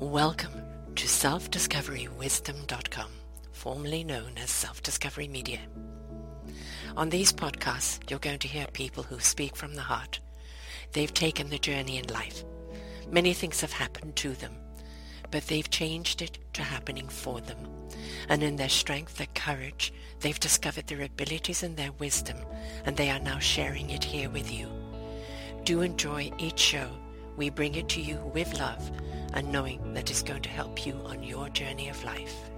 Welcome to selfdiscoverywisdom.com, formerly known as Self Discovery Media. On these podcasts, you're going to hear people who speak from the heart. They've taken the journey in life. Many things have happened to them, but they've changed it to happening for them. And in their strength, their courage, they've discovered their abilities and their wisdom, and they are now sharing it here with you. Do enjoy each show. We bring it to you with love and knowing that it's going to help you on your journey of life.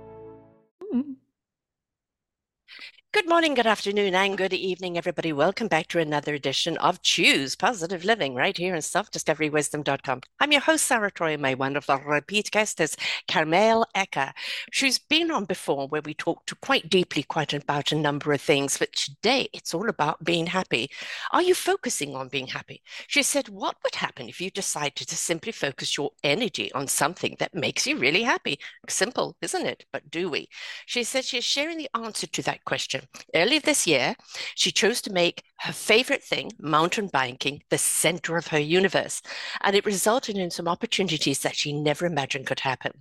Good morning, good afternoon, and good evening, everybody. Welcome back to another edition of Choose Positive Living right here in selfdiscoverywisdom.com. I'm your host, Sarah Troy, and my wonderful repeat guest is Carmel Ecker. She's been on before where we talked quite deeply quite about a number of things, but today it's all about being happy. Are you focusing on being happy? She said, What would happen if you decided to simply focus your energy on something that makes you really happy? Simple, isn't it? But do we? She said she's sharing the answer to that question Earlier this year, she chose to make her favorite thing, mountain biking, the center of her universe, and it resulted in some opportunities that she never imagined could happen.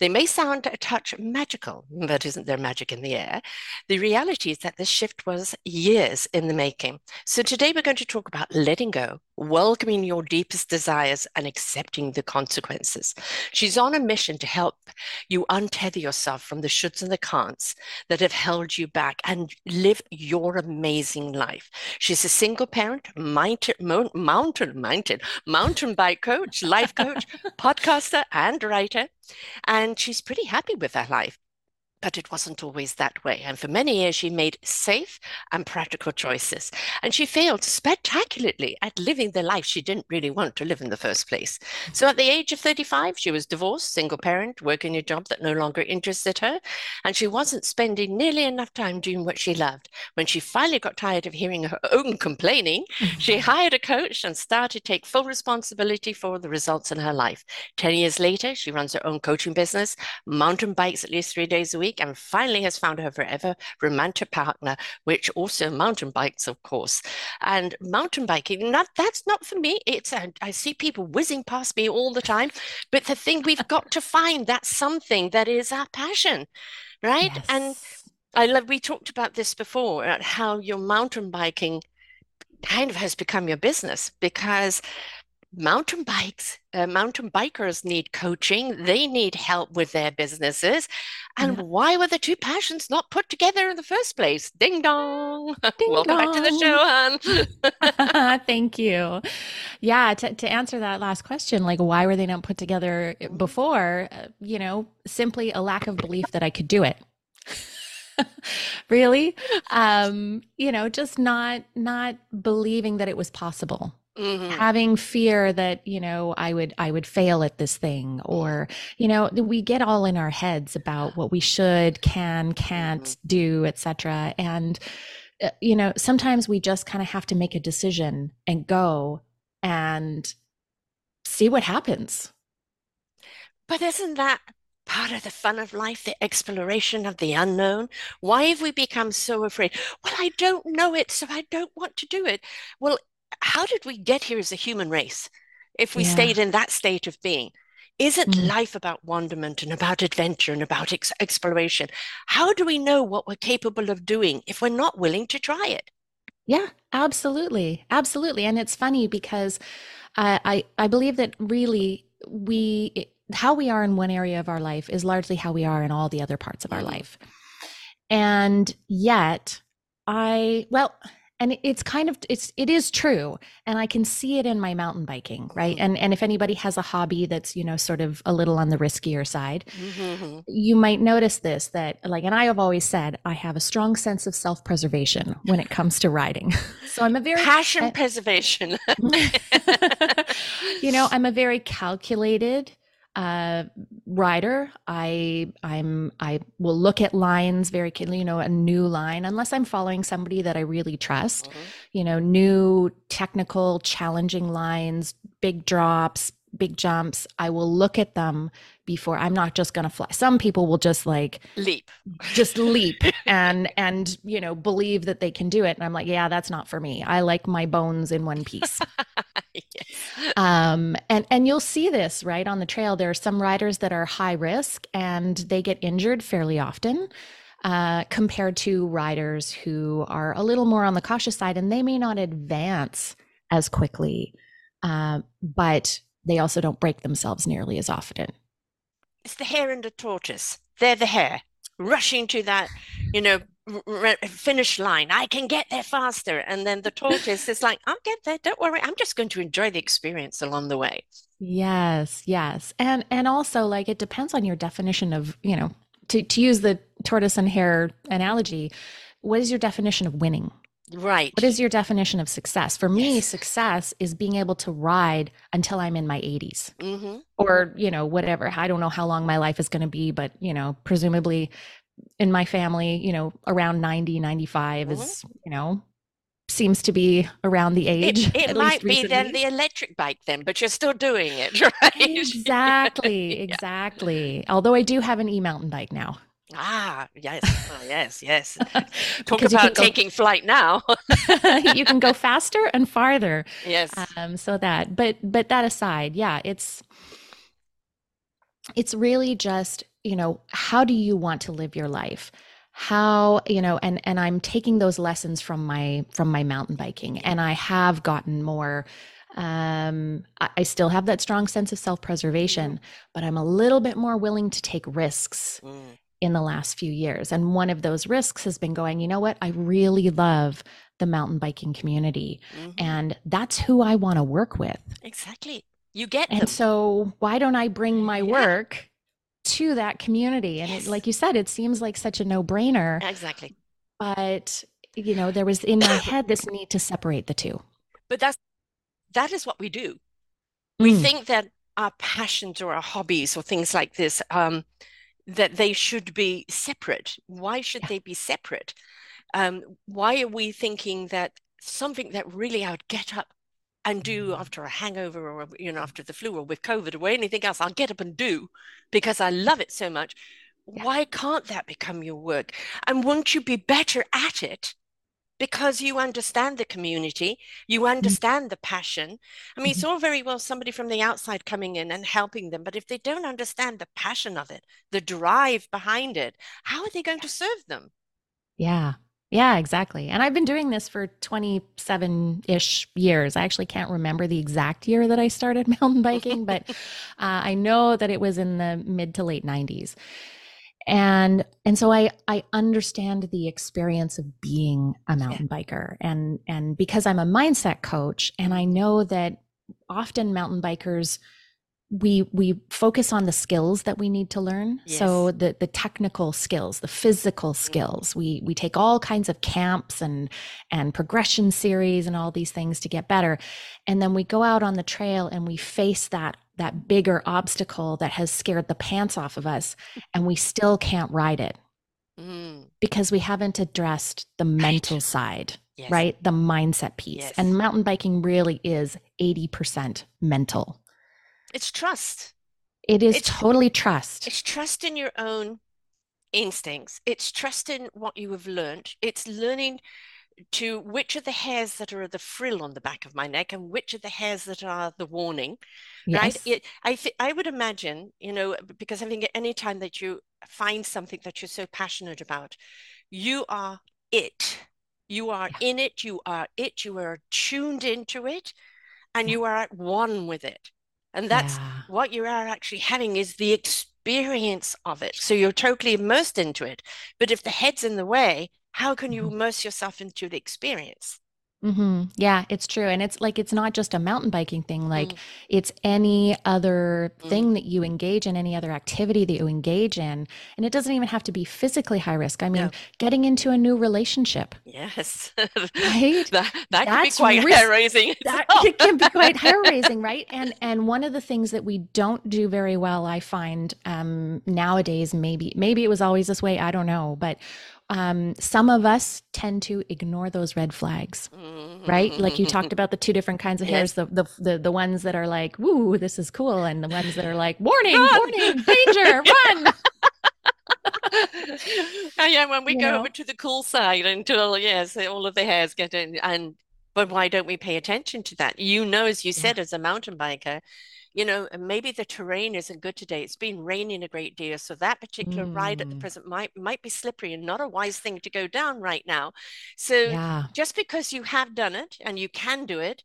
They may sound a touch magical, but isn't there magic in the air? The reality is that this shift was years in the making. So today we're going to talk about letting go, welcoming your deepest desires, and accepting the consequences. She's on a mission to help you untether yourself from the shoulds and the can'ts that have held you back and live your amazing life. She's a single parent, mountain, mountain, mountain, mountain bike coach, life coach, podcaster, and writer. And she's pretty happy with her life but it wasn't always that way. And for many years, she made safe and practical choices. And she failed spectacularly at living the life she didn't really want to live in the first place. So at the age of 35, she was divorced, single parent, working a job that no longer interested her. And she wasn't spending nearly enough time doing what she loved. When she finally got tired of hearing her own complaining, she hired a coach and started to take full responsibility for the results in her life. 10 years later, she runs her own coaching business, mountain bikes at least three days a week week and finally has found her forever romantic partner, which also mountain bikes, of course. And mountain biking, not, that's not for me. It's a, I see people whizzing past me all the time. But the thing we've got to find that's something that is our passion, right? Yes. And I love, we talked about this before, uh, how your mountain biking kind of has become your business because mountain bikes uh, mountain bikers need coaching. They need help with their businesses. And yeah. why were the two passions not put together in the first place? Ding dong. Ding welcome dong. back to the show Han. thank you. Yeah to, to answer that last question like why were they not put together before? Uh, you know simply a lack of belief that i could do it. Really? Um you know just not not believing that it was possible Mm-hmm. having fear that you know i would i would fail at this thing or you know we get all in our heads about what we should can can't mm-hmm. do etc and uh, you know sometimes we just kind of have to make a decision and go and see what happens but isn't that part of the fun of life, the exploration of the unknown? Why have we become so afraid? Well, I don't know it, so I don't want to do it. Well, how did we get here as a human race if we yeah. stayed in that state of being? Isn't mm. life about wonderment and about adventure and about ex- exploration? How do we know what we're capable of doing if we're not willing to try it? Yeah, absolutely. Absolutely. And it's funny because I, I, I believe that really we, how we are in one area of our life is largely how we are in all the other parts of our mm. life. And yet, I, well, and it's kind of it's it is true and i can see it in my mountain biking right? And and if anybody has a hobby that's you know sort of a little on the riskier side mm-hmm. you might notice this that like and i have always said i have a strong sense of self-preservation when it comes to riding. So i'm a very passion preservation. You know i'm a very calculated uh, rider, I I'm I will look at lines very keenly. you know a new line unless I'm following somebody that I really trust. Mm-hmm. You know, new technical challenging lines, big drops, big jumps. I will look at them before I'm not just going to fly. Some people will just like leap. Just leap and and you know believe that they can do it and I'm like, yeah, that's not for me. I like my bones in one piece. yes. um, and and you'll see this right on the trail. There are some riders that are high risk and they get injured fairly often. Uh, compared to riders who are a little more on the cautious side and they may not advance as quickly, uh, but they also don't break themselves nearly as often. It's the hare and the tortoise. They're the hare rushing to that, you know, r- finish line. I can get there faster. And then the tortoise is like, I'll get there. Don't worry. I'm just going to enjoy the experience along the way. Yes, yes. And and also like it depends on your definition of, you know, to, to use the tortoise and hare analogy, what is your definition of winning? Right. What is your definition of success? For me, yes. success is being able to ride until I'm in my 80s mm-hmm. or, you know, whatever. I don't know how long my life is going to be, but, you know, presumably in my family, you know, around 90, 95 mm-hmm. is, you know, seems to be around the age. It, it might be then the electric bike then, but you're still doing it, right? Exactly, exactly. yeah. Although I do have an e-mountain bike now. Ah, yes, oh, yes, yes. Talk about go, taking flight now. you can go faster and farther. Yes. Um, so that, but but that aside, yeah, it's it's really just you know how do you want to live your life how you know and and i'm taking those lessons from my from my mountain biking and i have gotten more um i, I still have that strong sense of self-preservation mm. but i'm a little bit more willing to take risks mm. In the last few years and one of those risks has been going you know what i really love the mountain biking community mm-hmm. and that's who i want to work with exactly you get and them. so why don't i bring my yeah. work to that community. And yes. it, like you said, it seems like such a no brainer. Exactly. But, you know, there was in my head this need to separate the two. But that's, that is what we do. We mm. think that our passions or our hobbies or things like this, um, that they should be separate. Why should yeah. they be separate? Um, why are we thinking that something that really I would get up and do after a hangover or you know after the flu or with covid or anything else i'll get up and do because i love it so much yeah. why can't that become your work and won't you be better at it because you understand the community you mm-hmm. understand mm-hmm. the passion i mean mm-hmm. it's all very well somebody from the outside coming in and helping them but if they don't understand the passion of it the drive behind it how are they going to serve them yeah yeah, exactly. And I've been doing this for 27 ish years. I actually can't remember the exact year that I started mountain biking, but uh, I know that it was in the mid to late 90s. And and so I I understand the experience of being a mountain yeah. biker and and because I'm a mindset coach and I know that often mountain bikers we we focus on the skills that we need to learn yes. so the the technical skills the physical mm-hmm. skills we we take all kinds of camps and and progression series and all these things to get better and then we go out on the trail and we face that that bigger obstacle that has scared the pants off of us and we still can't ride it mm. because we haven't addressed the mental right. side yes. right the mindset piece yes. and mountain biking really is 80% mental it's trust. It is it's, totally trust. It's trust in your own instincts. It's trust in what you have learned. It's learning to which are the hairs that are the frill on the back of my neck and which are the hairs that are the warning yes. right it, i th- i would imagine you know because i think any time that you find something that you're so passionate about you are it you are yeah. in it you are it you are tuned into it and yeah. you are at one with it and that's yeah. what you are actually having is the experience of it. So you're totally immersed into it. But if the head's in the way, how can you mm-hmm. immerse yourself into the experience? Mm-hmm. Yeah, it's true. And it's like, it's not just a mountain biking thing. Like, mm. it's any other mm. thing that you engage in, any other activity that you engage in. And it doesn't even have to be physically high risk. I mean, no. getting into a new relationship. Yes. Right. that that can be quite hair raising. That it can be quite hair raising, right? And and one of the things that we don't do very well, I find um, nowadays, maybe maybe it was always this way, I don't know, but um, some of us tend to ignore those red flags, right? Like you talked about the two different kinds of hairs, the, the, the the ones that are like, "Woo, this is cool," and the ones that are like, "Warning, run! warning, danger, run." yeah, when we you go know? over to the cool side until yes, all of the hairs get in, and But why don't we pay attention to that? You know, as you said, as a mountain biker, you know, maybe the terrain isn't good today. It's been raining a great deal. So that particular mm. ride at the mm. present might might be slippery and not a wise thing to go down right now. So yeah. just because you have done it and you can do it,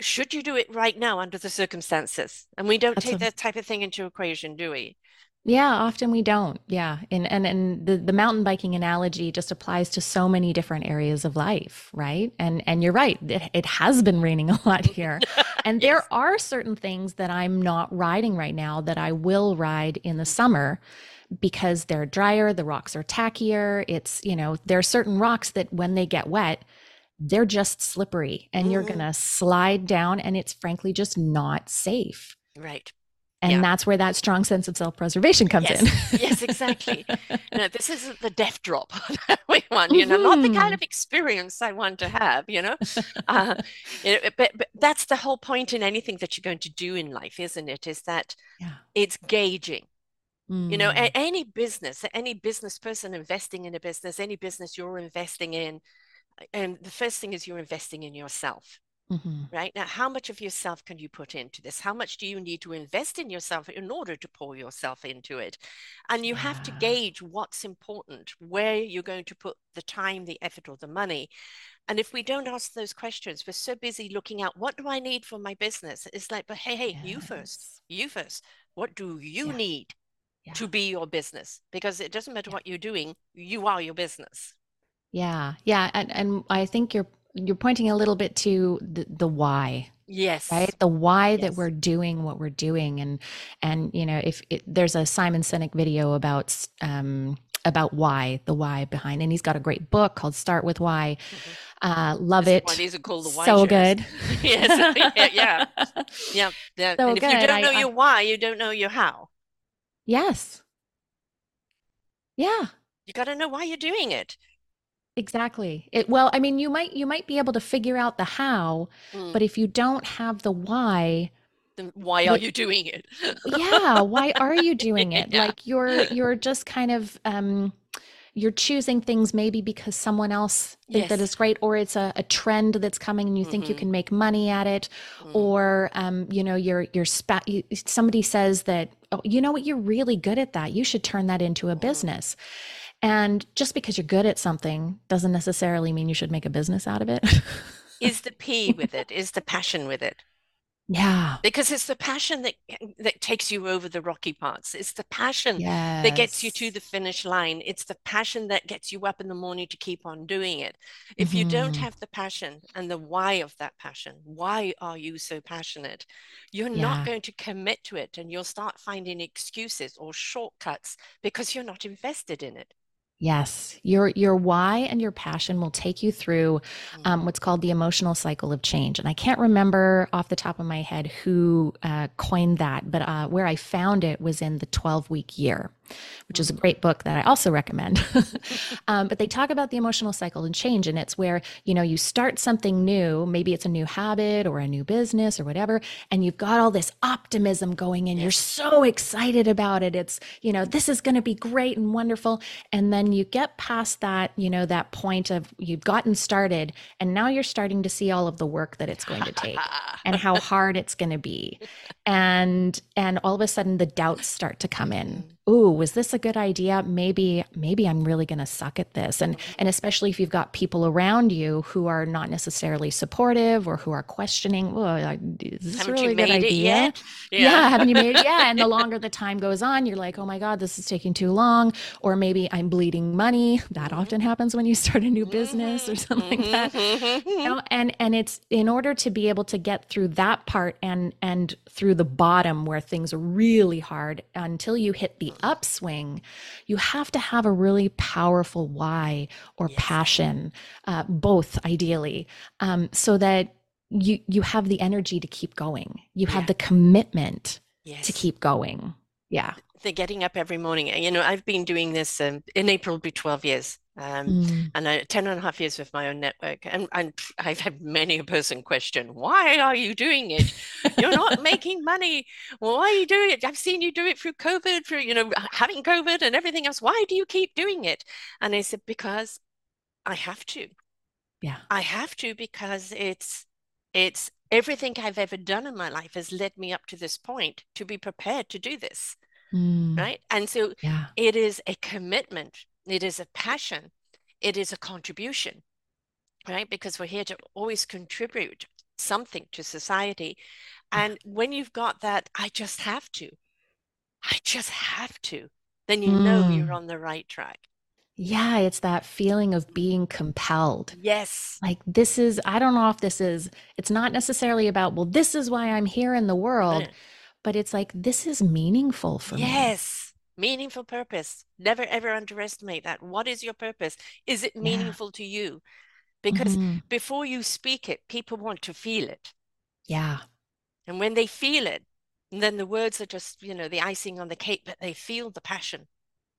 should you do it right now under the circumstances? And we don't That's take a... that type of thing into equation, do we? Yeah, often we don't. Yeah. And and and the, the mountain biking analogy just applies to so many different areas of life, right? And and you're right. It, it has been raining a lot here. and yes. there are certain things that I'm not riding right now that I will ride in the summer because they're drier, the rocks are tackier. It's, you know, there are certain rocks that when they get wet, they're just slippery and mm-hmm. you're going to slide down and it's frankly just not safe. Right. And yeah. that's where that strong sense of self preservation comes yes. in. yes, exactly. no, this isn't the death drop we want, you know, mm-hmm. not the kind mm-hmm. of experience I want to have, you know. Uh, you know but, but that's the whole point in anything that you're going to do in life, isn't it? Is that yeah. it's gauging. Mm. You know, a- mm. any business, any business person investing in a business, any business you're investing in, and the first thing is you're investing in yourself Mm-hmm. Right now, how much of yourself can you put into this? How much do you need to invest in yourself in order to pour yourself into it? And you yeah. have to gauge what's important, where you're going to put the time, the effort, or the money. And if we don't ask those questions, we're so busy looking at what do I need for my business? It's like, but hey, hey, yes. you first, you first. What do you yeah. need yeah. to be your business? Because it doesn't matter what you're doing, you are your business. Yeah, yeah, and and I think you're you're pointing a little bit to the, the why yes. right? The why yes. that we're doing what we're doing. And and you know if it, there's a simon sinek video about um about why the why behind and he's got a great book called start with why. Mm-hmm. uh love it. these are called the why so good. Yes. Yeah yeah. Yeah, So and if good. you don't know I, your why you don't know your how. Yes. Yeah. You got to know why you're doing it Exactly. It well, I mean, you might you might be able to figure out the how, mm. but if you don't have the why, then why are you doing it? yeah, why are you doing it? Yeah. Like you're you're just kind of um you're choosing things maybe because someone else think yes. that is great or it's a, a trend that's coming and you mm-hmm. think you mm-hmm. can make money at it mm. or um, you know you're you're spa- somebody says that oh, you know what you're really good at that you should turn that into a mm. And just because you're good at something doesn't necessarily mean you should make a business out of it. is the P with it? Is the passion with it? Yeah. Because it's the passion that that takes you over the rocky parts. It's the passion yes. that gets you to the finish line. It's the passion that gets you up in the morning to keep on doing it. If mm-hmm. you don't mm-hmm. have the passion and the why of that passion, why are you so passionate? You're yeah. not going to commit to it and you'll start finding excuses or shortcuts because you're not invested in it. Yes, your your why and your passion will take you through um, mm. what's called the emotional cycle of change. And I can't remember off the top of my head who uh, coined that, but uh, where I found it was in the 12 week year which is a great book that I also recommend. um, but they talk about the emotional cycle and change, and it's where you know you start something new, maybe it's a new habit or a new business or whatever, and you've got all this optimism going in. You're so excited about it. It's you know this is going to be great and wonderful, and then you get past that you know that point of you've gotten started, and now you're starting to see all of the work that it's going to take and how hard it's going to be, and and all of a sudden the doubts start to come in ooh was this a good idea maybe maybe i'm really going to suck at this and and especially if you've got people around you who are not necessarily supportive or who are questioning oh is this haven't really a good idea yeah. yeah haven't you made it yet Yeah, and the longer the time goes on you're like oh my god this is taking too long or maybe i'm bleeding money that mm-hmm. often happens when you start a new business or something mm-hmm. like that mm-hmm. you know and and it's in order to be able to get through that part and and through the bottom where things are really hard until you hit the upswing, you have to have a really powerful why or yes. passion, uh, both ideally, um, so that you you have the energy to keep going. You have yeah. the commitment yes. to keep going. Yeah. The getting up every morning. You know, I've been doing this um, in April, will be 12 years. Um, mm. and I, 10 and a half years with my own network. And, and I've had many a person question, why are you doing it? You're not making money. Why are you doing it? I've seen you do it through COVID, through, you know, having COVID and everything else. Why do you keep doing it? And I said, because I have to. Yeah. I have to because it's it's everything I've ever done in my life has led me up to this point to be prepared to do this. Mm, Right. And so yeah. it is a commitment, it is a passion, it is a contribution, right? Because we're here to always contribute something to society. And when you've got that, I just have to, I just have to, then you know you're Mm. on the right track. Yeah, it's that feeling of being compelled. Yes. Like this is, I don't know if this is, it's not necessarily about, well, this is why I'm here in the world, Yeah. But it's like, this is meaningful for me. Yes. Meaningful purpose. Never ever underestimate that. What is your purpose? Is it Yeah. meaningful to you? Because Mhm. before you speak it, people want to feel it. Yeah. And when they feel it, then the words are just, you know, the icing on the cake, but they feel the passion.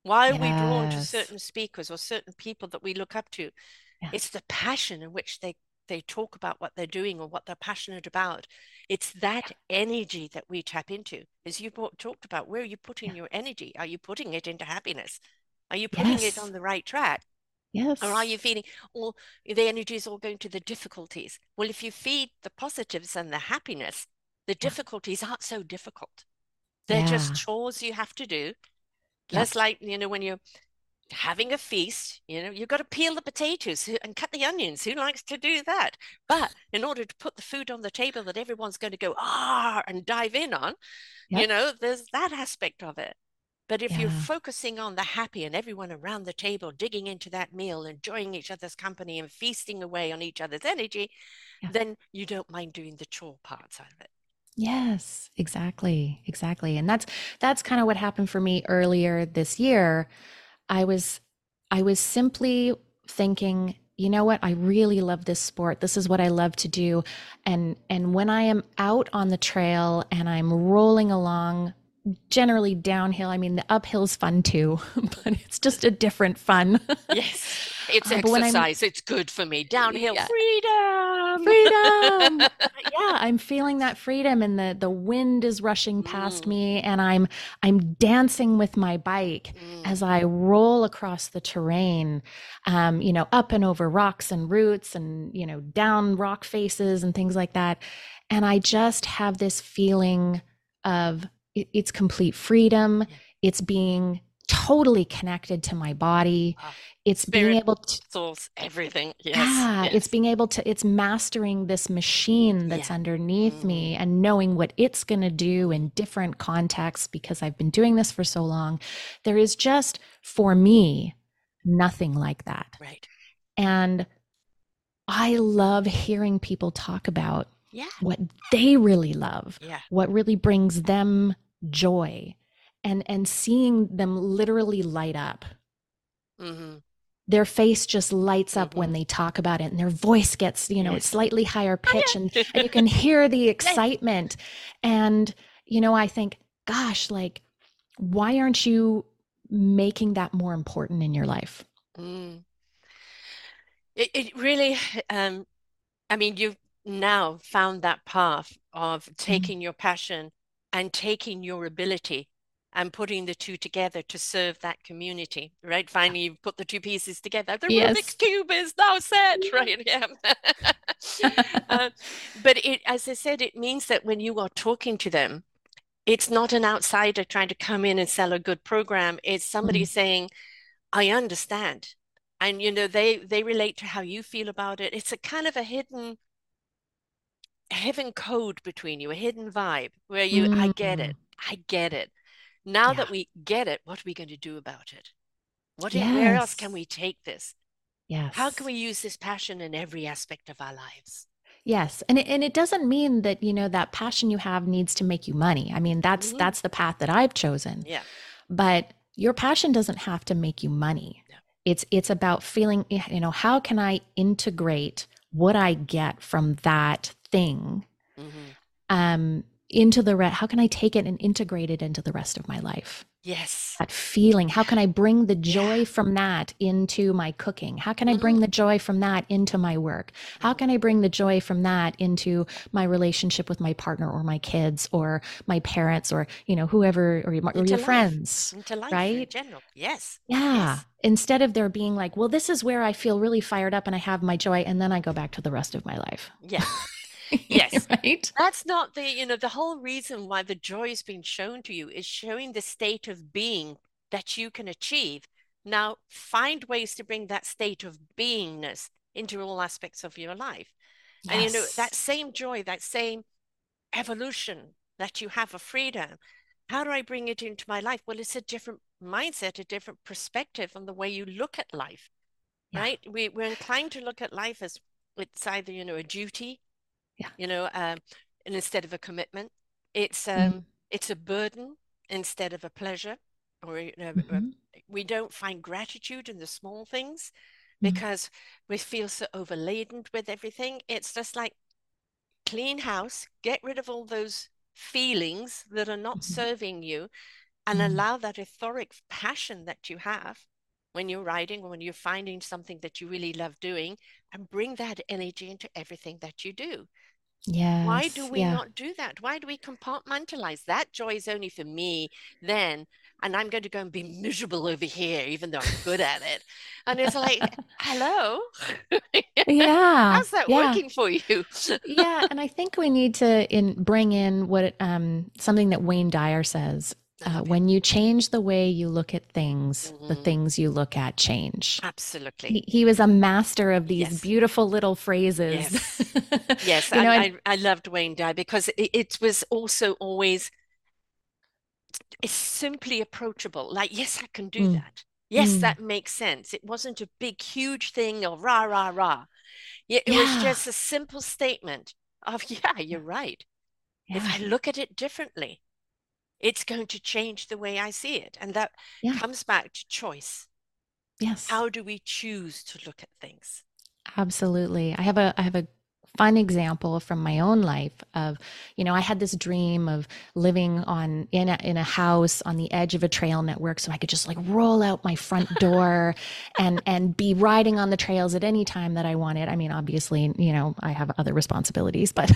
Why are we drawn to certain speakers or certain people that we look up to? Yeah. It's the passion in which they they talk about what they're doing or what they're passionate about. It's that energy that we tap into. As you brought- talked about, where are you putting Yeah. your energy? Are you putting it into happiness? Are you putting it on the right track? Yes. Or are you feeling all the energy is all going to the difficulties? Well, if you feed the positives and the happiness, the Yeah. difficulties aren't so difficult. They're just chores you have to do. Less like, you know, when you're having a feast, you know, you've got to peel the potatoes and cut the onions. Who likes to do that? But in order to put the food on the table that everyone's going to go, ah, and dive in on, you know, there's that aspect of it. But if you're focusing on the happy and everyone around the table digging into that meal, enjoying each other's company and feasting away on each other's energy, Yeah. then you don't mind doing the chore parts out of it. Yes, exactly. Exactly. And that's that's kind of what happened for me earlier this year. I was I was simply thinking, you know what? I really love this sport. This is what I love to do. And and when I am out on the trail and I'm rolling along generally downhill, I mean the uphill's fun too, but it's just a different fun. Yes, it's Uh, but when I'm- exercise. It's good for me. Downhill Yeah. freedom. freedom yeah i'm feeling that freedom and the the wind is rushing past Mm. me and i'm i'm dancing with my bike Mm, as i roll across the terrain um you know up and over rocks and roots and you know down rock faces and things like that and i just have this feeling of it, it's complete freedom it's being totally connected to my body Ah, it's being able to source, everything. Yes. yeah, yes. it's being able to, it's mastering this machine that's Yeah. underneath me and knowing what it's going to do in different contexts because I've been doing this for so long. There is just, for me, nothing like that. right. And I love hearing people talk about Yeah. what they really love, Yeah. what really brings them joy, and, and seeing them literally light up hmm their face just lights up when Mhm. they talk about it and their voice gets you know Yes. slightly higher Oh, pitch yeah. and, and you can hear the excitement and you know i think gosh like why aren't you making that more important in your life Mm. It, it really, um, I mean, you've now found that path of taking your passion and taking your ability and putting the two together to serve that community, right? Finally, you've put the two pieces together. The Yes. Rubik's Cube is now set, right? Yeah. Uh, but it, as I said, it means that when you are talking to them, it's not an outsider trying to come in and sell a good program. It's somebody Mhm. saying, I understand. And you know, they they relate to how you feel about it. It's a kind of a hidden hidden code between you, a hidden vibe where you, I get it. I get it. Now Yeah. that we get it, what are we going to do about it? What where else can we take this? yes How can we use this passion in every aspect of our lives? Yes. And it, and it doesn't mean that, you know, that passion you have needs to make you money. I mean, that's Mhm. that's the path that I've chosen. Yeah. But your passion doesn't have to make you money. It's it's about feeling, you know, how can I integrate what I get from that thing Mhm. um into the re- how can I take it and integrate it into the rest of my life? Yes. That feeling. How can I bring the joy Yeah. from that into my cooking? How can I bring Mm, the joy from that into my work? How can I bring the joy from that into my relationship with my partner or my kids or my parents or, you know, whoever or your, or your friends, into life in right? general. Yes. Yeah. Yes. Instead of there being like, well, this is where I feel really fired up and I have my joy, and then I go back to the rest of my life. Yeah. Yes. right? That's not the, you know, the whole reason why the joy is being shown to you is showing the state of being that you can achieve. Now, find ways to bring that state of beingness into all aspects of your life. And, you know, that same joy, that same evolution that you have of freedom, how do I bring it into my life? Well, it's a different mindset, a different perspective on the way you look at life, Yeah. right? We, we're inclined to look at life as it's either, you know, a duty Yeah. you know, um, and instead of a commitment. It's Mm-hmm. um, it's a burden instead of a pleasure. Or you know, Mm-hmm. we don't find gratitude in the small things Mm-hmm. because we feel so overladen with everything. It's just like clean house, get rid of all those feelings that are not Mm-hmm. serving you, and Mm-hmm. allow that etheric passion that you have when you're writing or when you're finding something that you really love doing, and bring that energy into everything that you do. Why do we Yeah. not do that? Why do we compartmentalize? That joy is only for me then, and I'm going to go and be miserable over here, even though I'm good at it. And it's like, hello, Yeah. how's that Yeah. working for you? Yeah. And I think we need to in bring in what um something that Wayne Dyer says. Uh, when you change the way you look at things, the Mhm. things you look at change. Absolutely. He, he was a master of these Yes. beautiful little phrases. Yes. Yes. you know, I, I, I loved Wayne Dyer because it, it was also always it's simply approachable. Like, yes, I can do Mm, that. Yes, mm. that makes sense. It wasn't a big, huge thing of rah, rah, rah. Yeah, it was just a simple statement of, yeah, you're right. If I look at it differently, it's going to change the way I see it. And that yeah, comes back to choice. yes. How do we choose to look at things? Absolutely. I have a I have a fun example from my own life of, you know, I had this dream of living on in a in a house on the edge of a trail network so I could just like roll out my front door and and be riding on the trails at any time that I wanted. I mean, obviously, you know, I have other responsibilities, but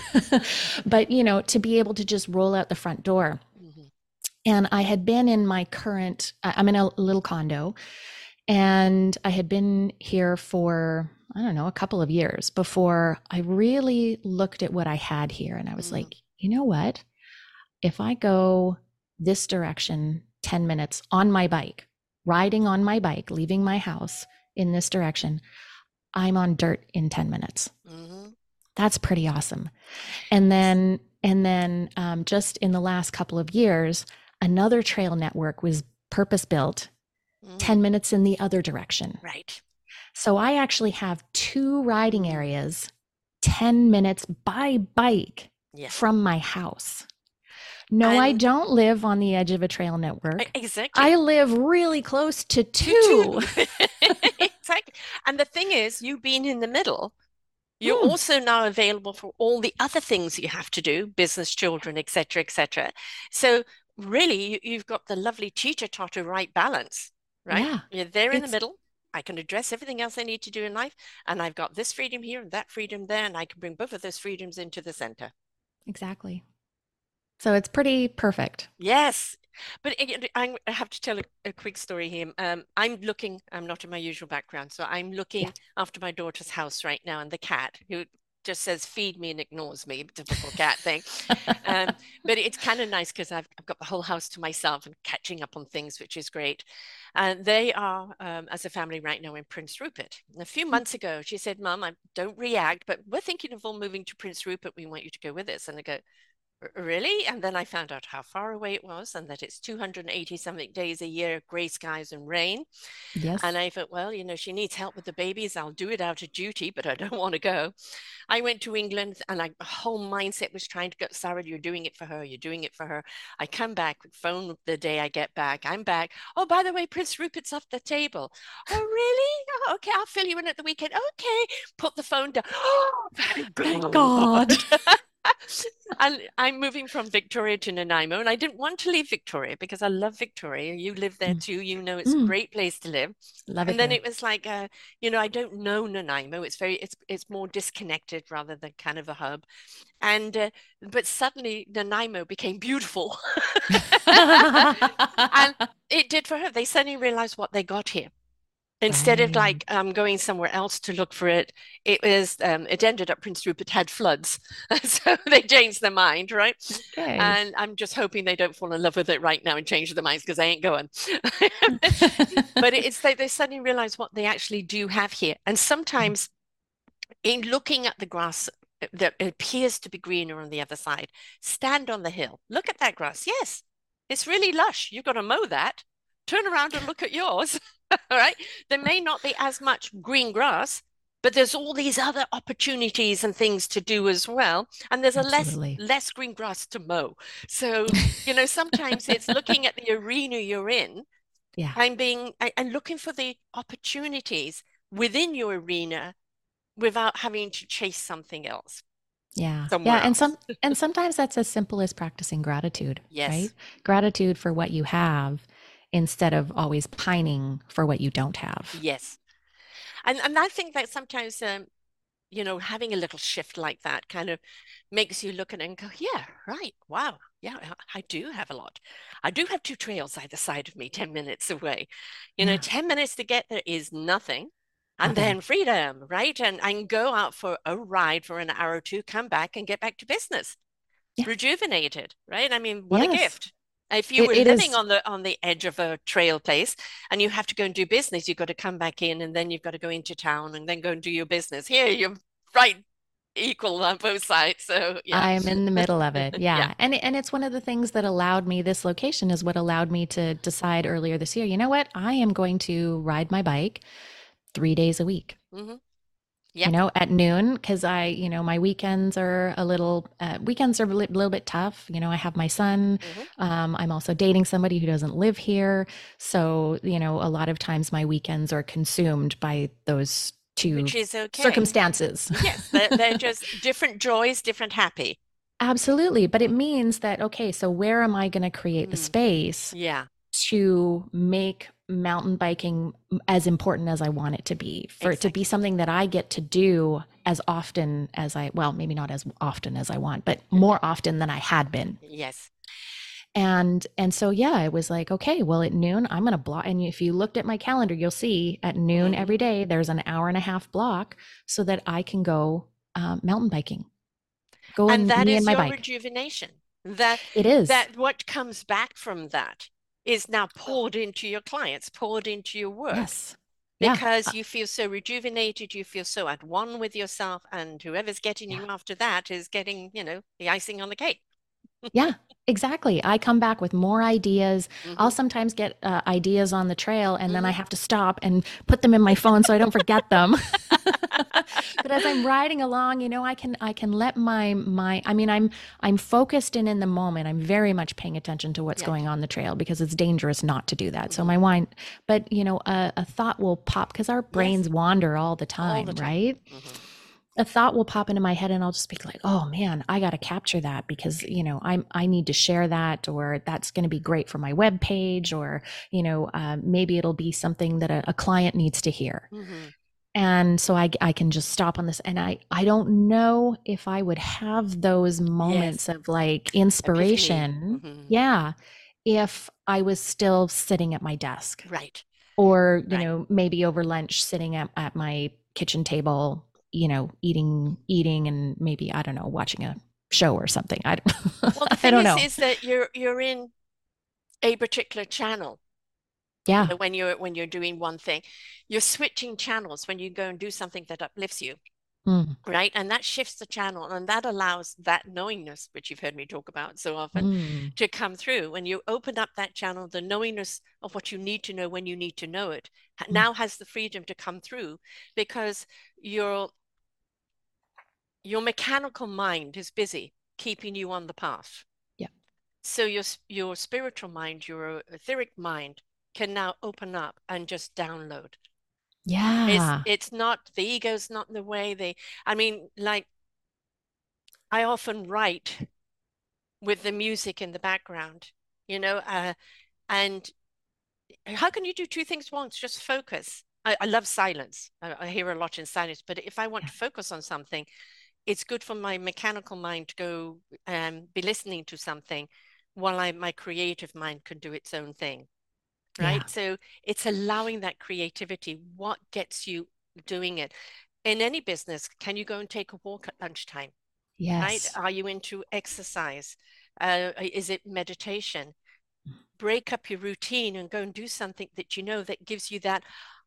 but you know, to be able to just roll out the front door. And I had been in my current I'm in a little condo and I had been here for, I don't know, a couple of years before I really looked at what I had here. And I was Mhm. like, you know what? If I go this direction 10 minutes on my bike, riding on my bike, leaving my house in this direction, I'm on dirt in 10 minutes. Mhm. That's pretty awesome. And then, and then um, just in the last couple of years, another trail network was purpose built Mhm. 10 minutes in the other direction. Right. So I actually have two riding areas 10 minutes by bike Yeah. from my house. No, I And don't live on the edge of a trail network. exactly. I live really close to two. Exactly. And the thing is, you being in the middle, you're Hmm. also now available for all the other things you have to do, business, children, etc., etc. So really, you- you've got the lovely teeter-totter right balance, right? Yeah. You're there in the middle. I can address everything else I need to do in life, and I've got this freedom here and that freedom there, and I can bring both of those freedoms into the center. exactly. So it's pretty perfect. Yes. But I'm- have to tell a, a quick story here. Um, I'm looking, I'm not in my usual background, so I'm Yeah. looking after my daughter's house right now, and the cat who just says feed me and ignores me, typical cat thing. Um, but it's kind of nice because I've, I've got the whole house to myself and catching up on things, which is great. And they are, um, as a family right now, in Prince Rupert. And a few months ago, she said, Mum, I don't react, but we're thinking of all moving to Prince Rupert. We want you to go with us. And I go, "R- Really? And then I found out how far away it was and that it's 280 something days a year, gray skies and rain. Yes. And I thought, well, you know, she needs help with the babies. I'll do it out of duty, but I don't want to go. I went to England and I, the whole mindset was trying to get Sarah, you're doing it for her. You're doing it for her. I come back, phone the day I get back. I'm back. Oh, by the way, Prince Rupert's off the table. Oh, really? Oh, okay, I'll fill you in at the weekend. Okay. Put the phone down. Oh, Thank God. And I'm moving from Victoria to Nanaimo, and I didn't want to leave Victoria because I love Victoria. You live there Mm. too. You know it's a Mm. great place to live. Love it And then here. it was like, uh, you know, I don't know Nanaimo. It's very, it's it's more disconnected rather than kind of a hub. And uh, but suddenly Nanaimo became beautiful, and it did for her. They suddenly realized what they got here. Instead of Right. like um, going somewhere else to look for it, it was um, it ended up Prince Rupert had floods, so they changed their mind, right? Okay. And I'm just hoping they don't fall in love with it right now and change their minds because they ain't going. But it's like they suddenly realize what they actually do have here. And sometimes in looking at the grass that appears to be greener on the other side, stand on the hill, look at that grass. Yes, it's really lush. You've got to mow that. Turn around and look at yours. All right. There may not be as much green grass, but there's all these other opportunities and things to do as well. And there's a less less green grass to mow. So, you know, sometimes it's looking at the arena you're in Yeah. and being and looking for the opportunities within your arena without having to chase something else Yeah. Yeah. And some and sometimes that's as simple as practicing gratitude, Yes. right? Gratitude for what you have instead of always pining for what you don't have. Yes. And and I think that sometimes um, you know, having a little shift like that kind of makes you look at it and go, yeah, right. Wow. Yeah, I do have a lot. I do have two trails either side of me, 10 minutes away. You know, Yeah. 10 minutes to get there is nothing. And Nothing. then freedom, right? And I can go out for a ride for an hour or two, come back and get back to business. Yeah. Rejuvenated, right? I mean, what a gift. If you It, were it living is. on the on the edge of a trail place and you have to go and do business, you've got to come back in and then you've got to go into town and then go and do your business. Here, you're right equal on both sides. So yeah. I'm in the middle of it. Yeah. Yeah. And and it's one of the things that allowed me this location is what allowed me to decide earlier this year, you know what? I am going to ride my bike 3 days a week. Mm-hmm. You know, at noon because I, you know, my weekends are a little uh, weekends are a li- little bit tough. You know, I have my son. Mhm. Um, I'm also dating somebody who doesn't live here. So, you know, a lot of times my weekends are consumed by those two Which is okay. circumstances. Yes, they're, they're just different joys, different happy. Absolutely. But it means that, okay, so where am I going to create the Mm. space Yeah, to make mountain biking as important as I want it to be, for it to be something that I get to do as often as I, well, maybe not as often as I want, but more often than I had been. yes. And and so yeah, it was like, okay, well at noon I'm gonna block. And if you looked at my calendar, you'll see at noon Mhm. every day there's an hour and a half block so that I can go um, mountain biking. Go And that me and my your bike. rejuvenation. That It is. that what comes back from that is now poured into your clients, poured into your work. Yes. Yeah. Because uh you feel so rejuvenated, you feel so at one with yourself, and whoever's getting you after that is getting, you know, the icing on the cake. Yeah, exactly. I come back with more ideas. I'll Mhm. sometimes get uh, ideas on the trail and then I Mhm. have to stop and put them in my phone so I don't forget them. but as I'm riding along, you know, I can I can let my my I mean, I'm I'm focused and in the moment. I'm very much paying attention to what's Yeah. going on the trail because it's dangerous not to do that. So Mhm. my wine, but you know, a, a thought will pop because our brains wander all the All the time. right? A thought will pop into my head and I'll just be like, "Oh man, I got to capture that because, you know, I'm I need to share that or that's going to be great for my web page or, you know, uh, maybe it'll be something that a, a client needs to hear." Mhm. And so I I can just stop on this and I I don't know if I would have those moments of like inspiration. Mhm. Yeah, if I was still sitting at my desk Right. or you Right. know maybe over lunch sitting at, at my kitchen table you know eating eating and maybe i don't know watching a show or something. I don't, Well, the I thing don't is, know. is that you're you're in a particular channel. yeah. When you're when you're doing one thing you're switching channels when you go and do something that uplifts you Mm, right? And that shifts the channel and that allows that knowingness which you've heard me talk about so often mm, to come through. When you open up that channel the knowingness of what you need to know when you need to know it Mm. now has the freedom to come through because your your mechanical mind is busy keeping you on the path. Yeah. so your your spiritual mind your etheric mind can now open up and just download yeah it's it's not the ego's not in the way they I mean like I often write with the music in the background, you know, uh, and how can you do two things once? Just focus. I, I love silence. I, I, hear a lot in silence, but if I want yeah. to focus on something, it's good for my mechanical mind to go and um, be listening to something while I, my creative mind can do its own thing. Right. Yeah. So it's allowing that creativity. What gets you doing it? In any business, can you go and take a walk at lunchtime? Yes. Right? Are you into exercise? Uh, is it meditation? Break up your routine and go and do something that you know that gives you that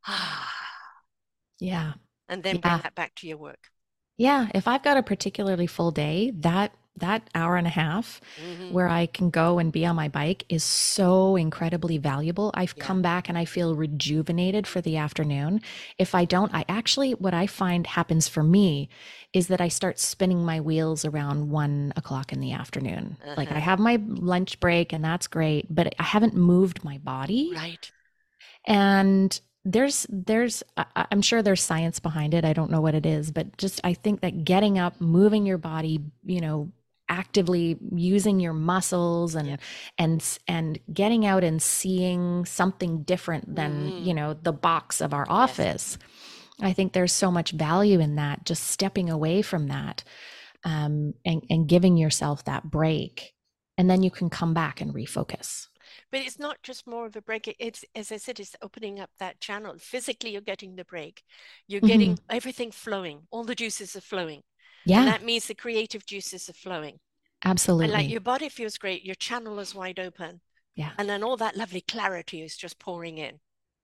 ah. Yeah. And then yeah. bring that back to your work. Yeah. If I've got a particularly full day, that that hour and a half mm-hmm. where I can go and be on my bike is so incredibly valuable. I've yeah. come back and I feel rejuvenated for the afternoon. If I don't, I actually, what I find happens for me is that I start spinning my wheels around one o'clock in the afternoon. Uh-huh. Like I uh-huh. have my lunch break and that's great, but I haven't moved my body. Right. And there's there's i'm sure there's science behind it i don't know what it is but just i think that getting up moving your body you know actively using your muscles and yeah. and and getting out and seeing something different than mm. you know the box of our office yes. i think there's so much value in that just stepping away from that um, and and giving yourself that break and then you can come back and refocus but it's not just more of a break it's as i said it's opening up that channel physically you're getting the break you're getting mm-hmm. everything flowing all the juices are flowing yeah. And that means the creative juices are flowing. Absolutely. And like your body feels great, your channel is wide open. Yeah. And then all that lovely clarity is just pouring in.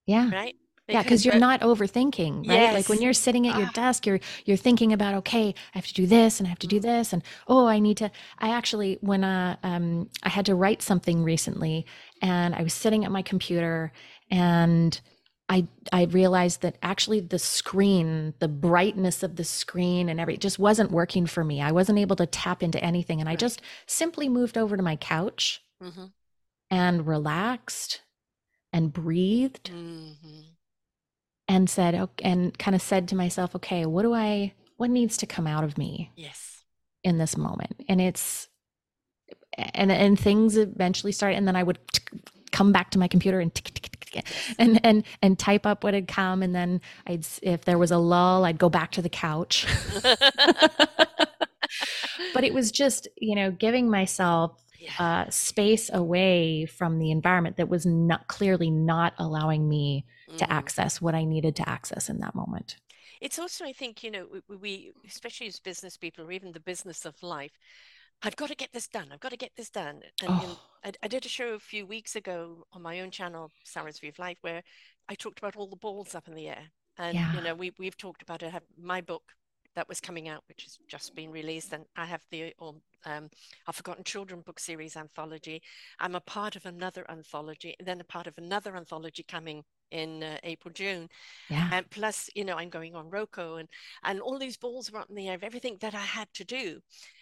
Yeah. Right? Because, yeah, because you're not overthinking, right? Yes. Like when you're sitting at your ah. desk, you're you're thinking about, okay, I have to do this and I have to do mm. this, and oh, I need to. I actually, when uh, um, I had to write something recently, and I was sitting at my computer, and I I realized that actually the screen, the brightness of the screen and every just wasn't working for me. I wasn't able to tap into anything and I just simply moved over to my couch mm-hmm. and relaxed and breathed mm-hmm. and said okay, and kind of said to myself, okay, what do I what needs to come out of me? Yes. In this moment. And it's and and things eventually started and then I would come back to my computer and tick, tick, tick, and and and type up what had come. And then I'd if there was a lull I'd go back to the couch. But it was just you know giving myself uh, space away from the environment that was not clearly not allowing me mm. to access what I needed to access in that moment. It's also i think you know we, we, especially as business people or even the business of life I've got to get this done. I've got to get this done. And, oh. I, I, did a show a few weeks ago on my own channel, Sarah's View of Life, where I talked about all the balls up in the air. And yeah. you know, we we've talked about it. I have my book that was coming out, which has just been released, and I have the um, our Forgotten Children book series anthology. I'm a part of another anthology, and then a part of another anthology coming in uh, April, June. Yeah. And plus, you know, I'm going on Roku and and all these balls were up in the air of everything that I had to do.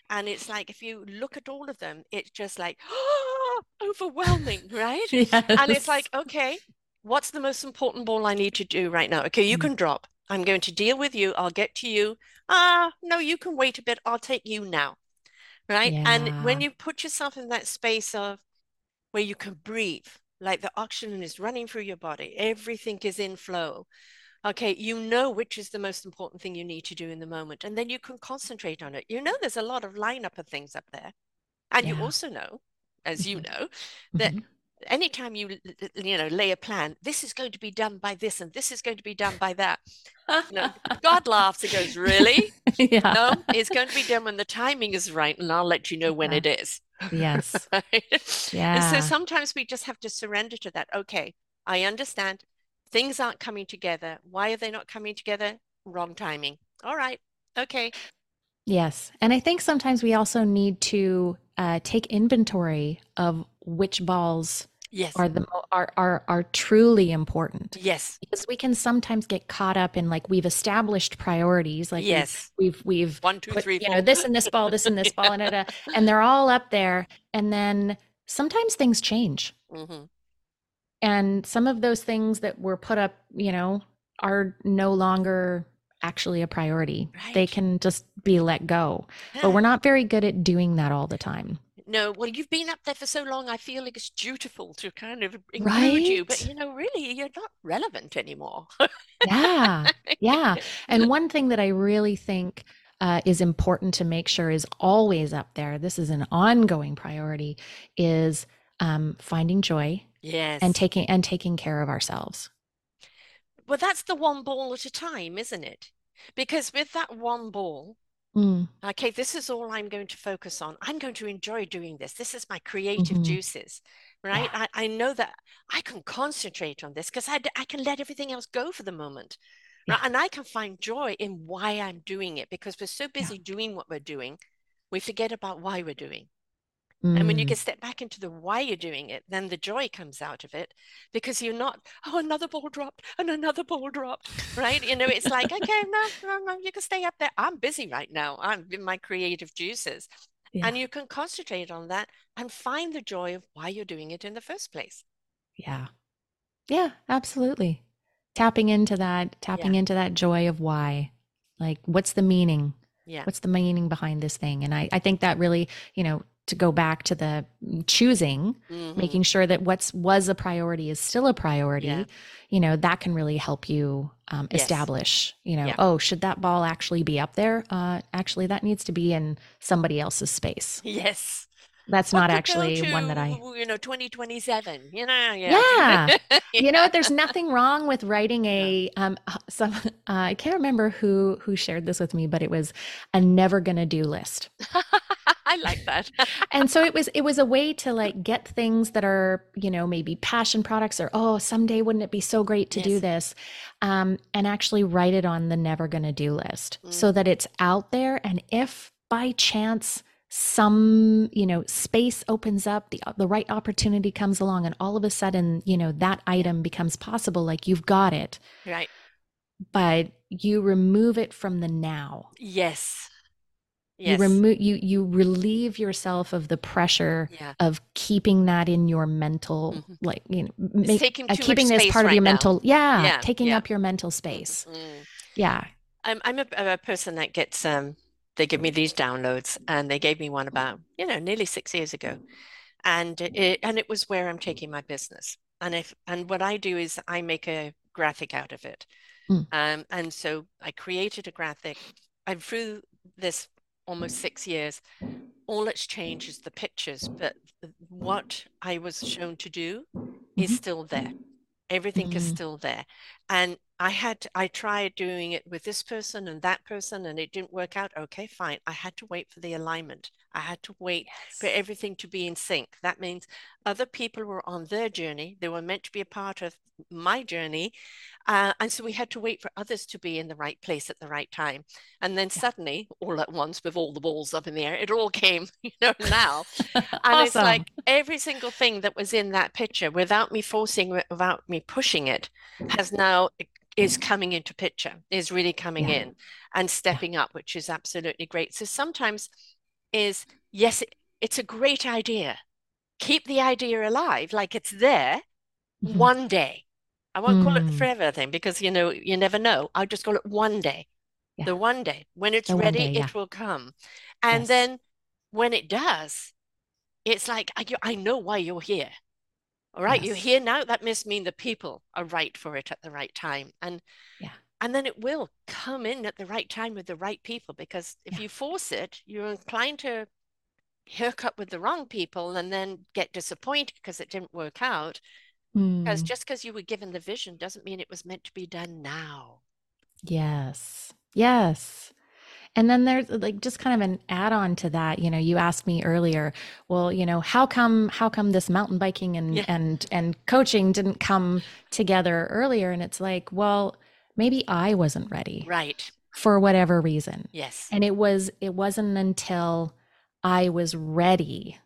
And it's like if you look at all of them, it's just like oh, overwhelming, right? yes. And it's like, okay, what's the most important ball I need to do right now? Okay, you mm. can drop. I'm going to deal with you. I'll get to you. Ah, no, you can wait a bit. I'll take you now. Right. Yeah. And when you put yourself in that space of where you can breathe, like the oxygen is running through your body, everything is in flow. Okay, you know which is the most important thing you need to do in the moment, and then you can concentrate on it. You know, there's a lot of lineup of things up there. And yeah. you also know, as you mm-hmm. know, that mm-hmm. anytime you you know lay a plan this is going to be done by this and this is going to be done by that you know, god laughs and goes really yeah. no it's going to be done when the timing is right and i'll let you know when yeah. it is yes right? yeah and so sometimes we just have to surrender to that okay i understand things aren't coming together. Why are they not coming together? Wrong timing. All right. Okay. Yes. And i think sometimes we also need to uh, take inventory of which balls yes. are the are are are truly important. Yes. Because we can sometimes get caught up in like we've established priorities like yes. we've we've, we've one two put, three you know this and this ball this and this ball and, and they're all up there. And then sometimes things change. Mm-hmm. And some of those things that were put up you know are no longer actually a priority. Right. They can just be let go. But we're not very good at doing that all the time. No, well, you've been up there for so long, I feel like it's dutiful to kind of include you, but you know, really, you're not relevant anymore. Yeah. Yeah. And one thing that I really think uh, is important to make sure is always up there, this is an ongoing priority, is um, finding joy and taking and taking care of ourselves. Well, that's the one ball at a time, isn't it? Because with that one ball, Mm, okay, this is all I'm going to focus on. I'm going to enjoy doing this. This is my creative mhm. juices, right? Yeah. I, I know that I can concentrate on this because I, I can let everything else go for the moment, right? And I can find joy in why I'm doing it because we're so Yeah. busy doing what we're doing, we forget about why we're doing. And when you Mm, can step back into the why you're doing it, then the joy comes out of it because you're not, oh, another ball dropped and another ball dropped, right? You know, it's like, okay, no, no, no, you can stay up there. I'm busy right now. I'm in my creative juices. yeah. And you can concentrate on that and find the joy of why you're doing it in the first place. Yeah. Yeah, absolutely. Tapping into that, Yeah, tapping into that joy of why. Like, what's the meaning? yeah. What's the meaning behind this thing? And I, I think that really, you know, to go back to the choosing, hmm making sure that what's was a priority is still a Yeah. priority, you know, that can really help you um, Yes. establish, you know, Yeah. oh, should that ball actually be up there? Uh, actually, that needs to be in somebody else's space. Yes. That's What not actually one that I, you know, 2027, you know, yeah. yeah. You know, Yeah. there's nothing wrong with writing a um some uh, I can't remember who who shared this with me, but it was a never gonna do list. I like that. And so it was it was a way to like get things that are, you know, maybe passion products or oh, someday wouldn't it be so great to do this? Um, and actually write it on the never gonna do list so Mm. that it's out there. And if by chance some, you know, space opens up, the the right opportunity comes along, and all of a sudden, you know, that item becomes possible, like you've got it, Right. but you remove it from the now. Yes. You remove you you relieve yourself of the pressure Yeah. of keeping that in your mental Mhm. like you know make taking uh, keeping this space part of your now. mental yeah Yeah. taking Yeah. up your mental space Mm. yeah I'm I'm a, a person that gets um they give me these downloads and they gave me one about you know nearly six years ago and it and it was where I'm taking my business and if and what I do is I make a graphic out of it Mm, um and so I created a graphic and through this almost six years all that's changed is the pictures but what I was shown to do is mhm, still there. Everything is mm, still there. And i had i tried doing it with this person and that person and it didn't work out. Okay fine. I had to wait for the alignment. I had to wait for everything to be in sync. That means other people were on their journey. They were meant to be a part of my journey uh, and so we had to wait for others to be in the right place at the right time. And then yeah. suddenly all at once with all the balls up in the air it all came you know now. And it's like every single thing that was in that picture, without me forcing without me pushing it, has now is coming into picture, is really coming yeah. in and yeah. stepping up, which is absolutely great. So sometimes is yes, it, it's a great idea. Keep the idea alive, like it's there mhm, one day. I won't call it the mm, forever thing because you know you never know. I'll just call it one day. yeah The one day. When it's the ready, day yeah it will come. And yes then when it does, it's like I, I know why you're here. All right, you're here now. That must mean the people are right for it at the right time. And yeah and then it will come in at the right time with the right people because if yeah you force it, you're inclined to hook up with the wrong people and then get disappointed because it didn't work out. Because mm, just because you were given the vision doesn't mean it was meant to be done now. yes yes And then there's like just kind of an add-on to that. You know, you asked me earlier, well, you know, how come how come this mountain biking and Yeah, and and coaching didn't come together earlier? And it's like, well, maybe I wasn't ready right. for whatever reason. Yes. And it was it wasn't until I was ready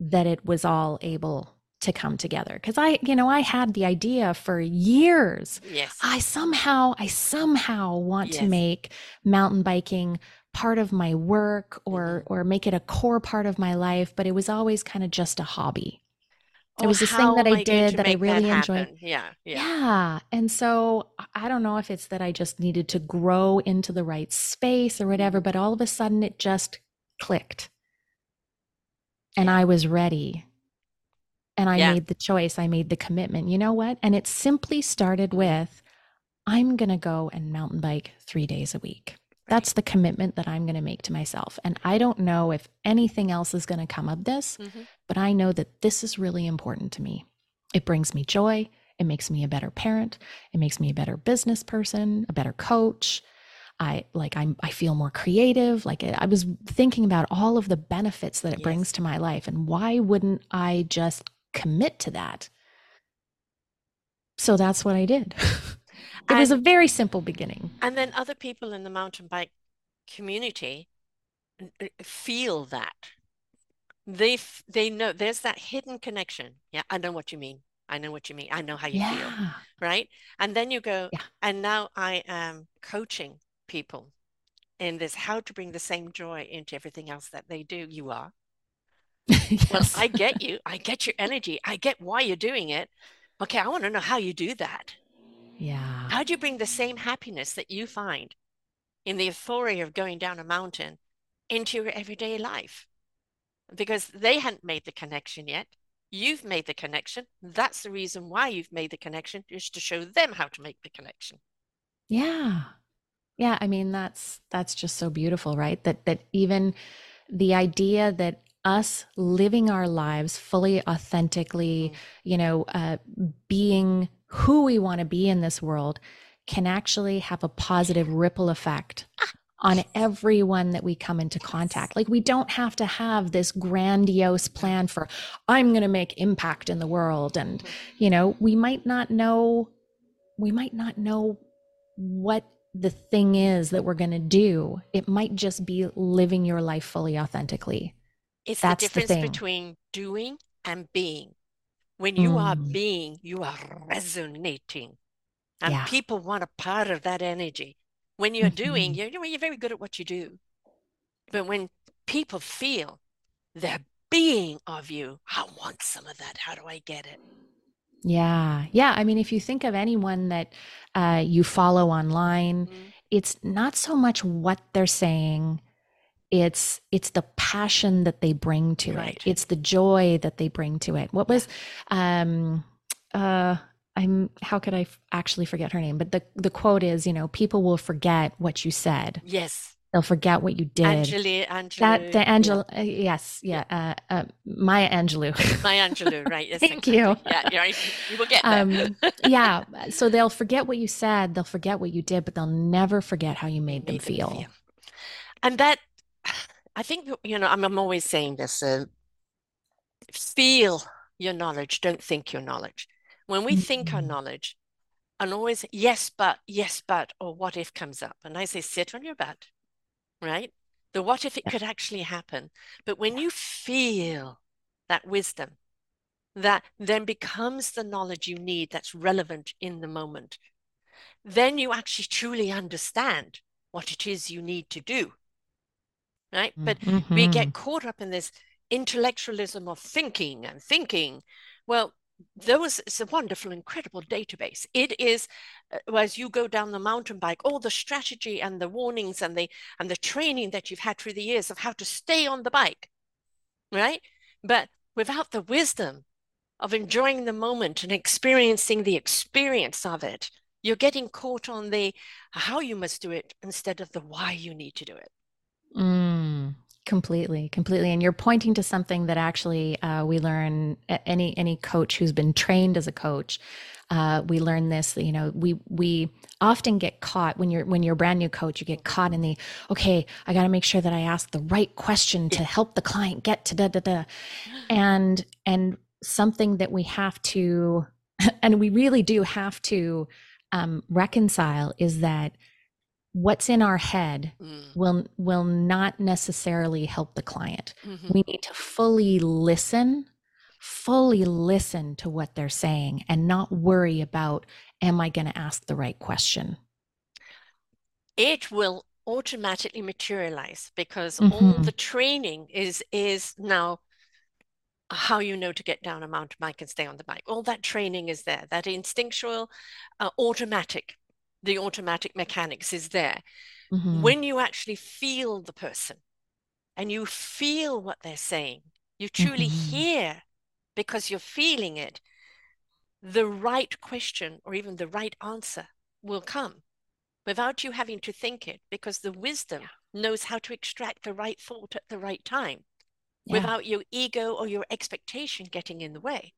that it was all able to come together. Because I, you know, I had the idea for years. Yes. I somehow, I somehow want to make mountain biking part of my work or hmm or make it a core part of my life, but it was always kind of just a hobby. it was this thing that I did that I really enjoyed. Yeah, yeah. Yeah. And so I don't know if it's that I just needed to grow into the right space or whatever, but all of a sudden it just clicked. And I was ready. And I yeah. made the choice, I made the commitment. You know what? And it simply started with I'm going to go and mountain bike three days a week. That's the commitment that I'm going to make to myself. And I don't know if anything else is going to come of this, mm-hmm. but I know that this is really important to me. It brings me joy. It makes me a better parent. It makes me a better business person, a better coach. I like I'm I feel more creative. Like I was thinking about all of the benefits that it yes. brings to my life and why wouldn't I just commit to that? So that's what I did. It and, was a very simple beginning. And then other people in the mountain bike community feel that. They they know there's that hidden connection. Yeah, I know what you mean. I know what you mean. I know how you yeah. feel. Right? And then you go, yeah. and now I am coaching people in this how to bring the same joy into everything else that they do. You are. yes. Well, I get you. I get your energy. I get why you're doing it. Okay, I want to know how you do that. Yeah. How do you bring the same happiness that you find in the euphoria of going down a mountain into your everyday life? Because they hadn't made the connection yet. You've made the connection. That's the reason why you've made the connection, is to show them how to make the connection. Yeah. Yeah. I mean, that's that's just so beautiful, right? That that even the idea that us living our lives fully authentically, mm. you know, uh, being who we want to be in this world can actually have a positive ripple effect on everyone that we come into contact. Like we don't have to have this grandiose plan for I'm going to make impact in the world and you know, we might not know we might not know what the thing is that we're going to do. It might just be living your life fully authentically. It's That's the difference the between doing and being. When you mm. are being, you are resonating. And yeah. people want a part of that energy. When you're mm-hmm. doing, you're, you're very good at what you do. But when people feel they're being of you, I want some of that. How do I get it? Yeah. Yeah. I mean, if you think of anyone that uh, you follow online, mm-hmm. it's not so much what they're saying it's it's the passion that they bring to right. it it's the joy that they bring to it. What was um uh i'm how could I f- actually forget her name? But the the quote is you know people will forget what you said. Yes. They'll forget what you did. Angeli, Angelou, that the Angela yeah. uh, yes yeah uh, uh, Maya Angelou Maya Angelou right yes, thank exactly. you. Yeah you're right. you will get um, yeah so they'll forget what you said they'll forget what you did but they'll never forget how you made, made them, feel. them. Feel and that I think, you know, I'm, I'm always saying this uh, feel your knowledge, don't think your knowledge. When we mm-hmm. think our mm-hmm. knowledge, and always, yes, but, yes, but, or what if comes up. And I say, sit on your butt, right? The what if it could actually happen. But when you feel that wisdom, that then becomes the knowledge you need that's relevant in the moment, then you actually truly understand what it is you need to do right? But mm-hmm. we get caught up in this intellectualism of thinking and thinking. Well, those is a wonderful, incredible database. It is, uh, as you go down the mountain bike, all the strategy and the warnings and the and the training that you've had through the years of how to stay on the bike, right? But without the wisdom of enjoying the moment and experiencing the experience of it, you're getting caught on the how you must do it instead of the why you need to do it. Mm, completely, completely. And you're pointing to something that actually uh, we learn. Any any coach who's been trained as a coach, uh, we learn this. You know, we we often get caught when you're when you're a brand new coach. You get caught in the okay. I got to make sure that I ask the right question to help the client get to da da da, and and something that we have to, and we really do have to um, reconcile is that what's in our head mm. will will not necessarily help the client. Mm-hmm. We need to fully listen, fully listen to what they're saying and not worry about am I going to ask the right question. It will automatically materialize because mm-hmm. all the training is is now how you know to get down a mountain bike and stay on the bike. All that training is there. That instinctual, uh, automatic, the automatic mechanics is there. Mm-hmm. When you actually feel the person and you feel what they're saying, you truly mm-hmm. hear because you're feeling it, the right question or even the right answer will come without you having to think it because the wisdom yeah. knows how to extract the right thought at the right time yeah. without your ego or your expectation getting in the way.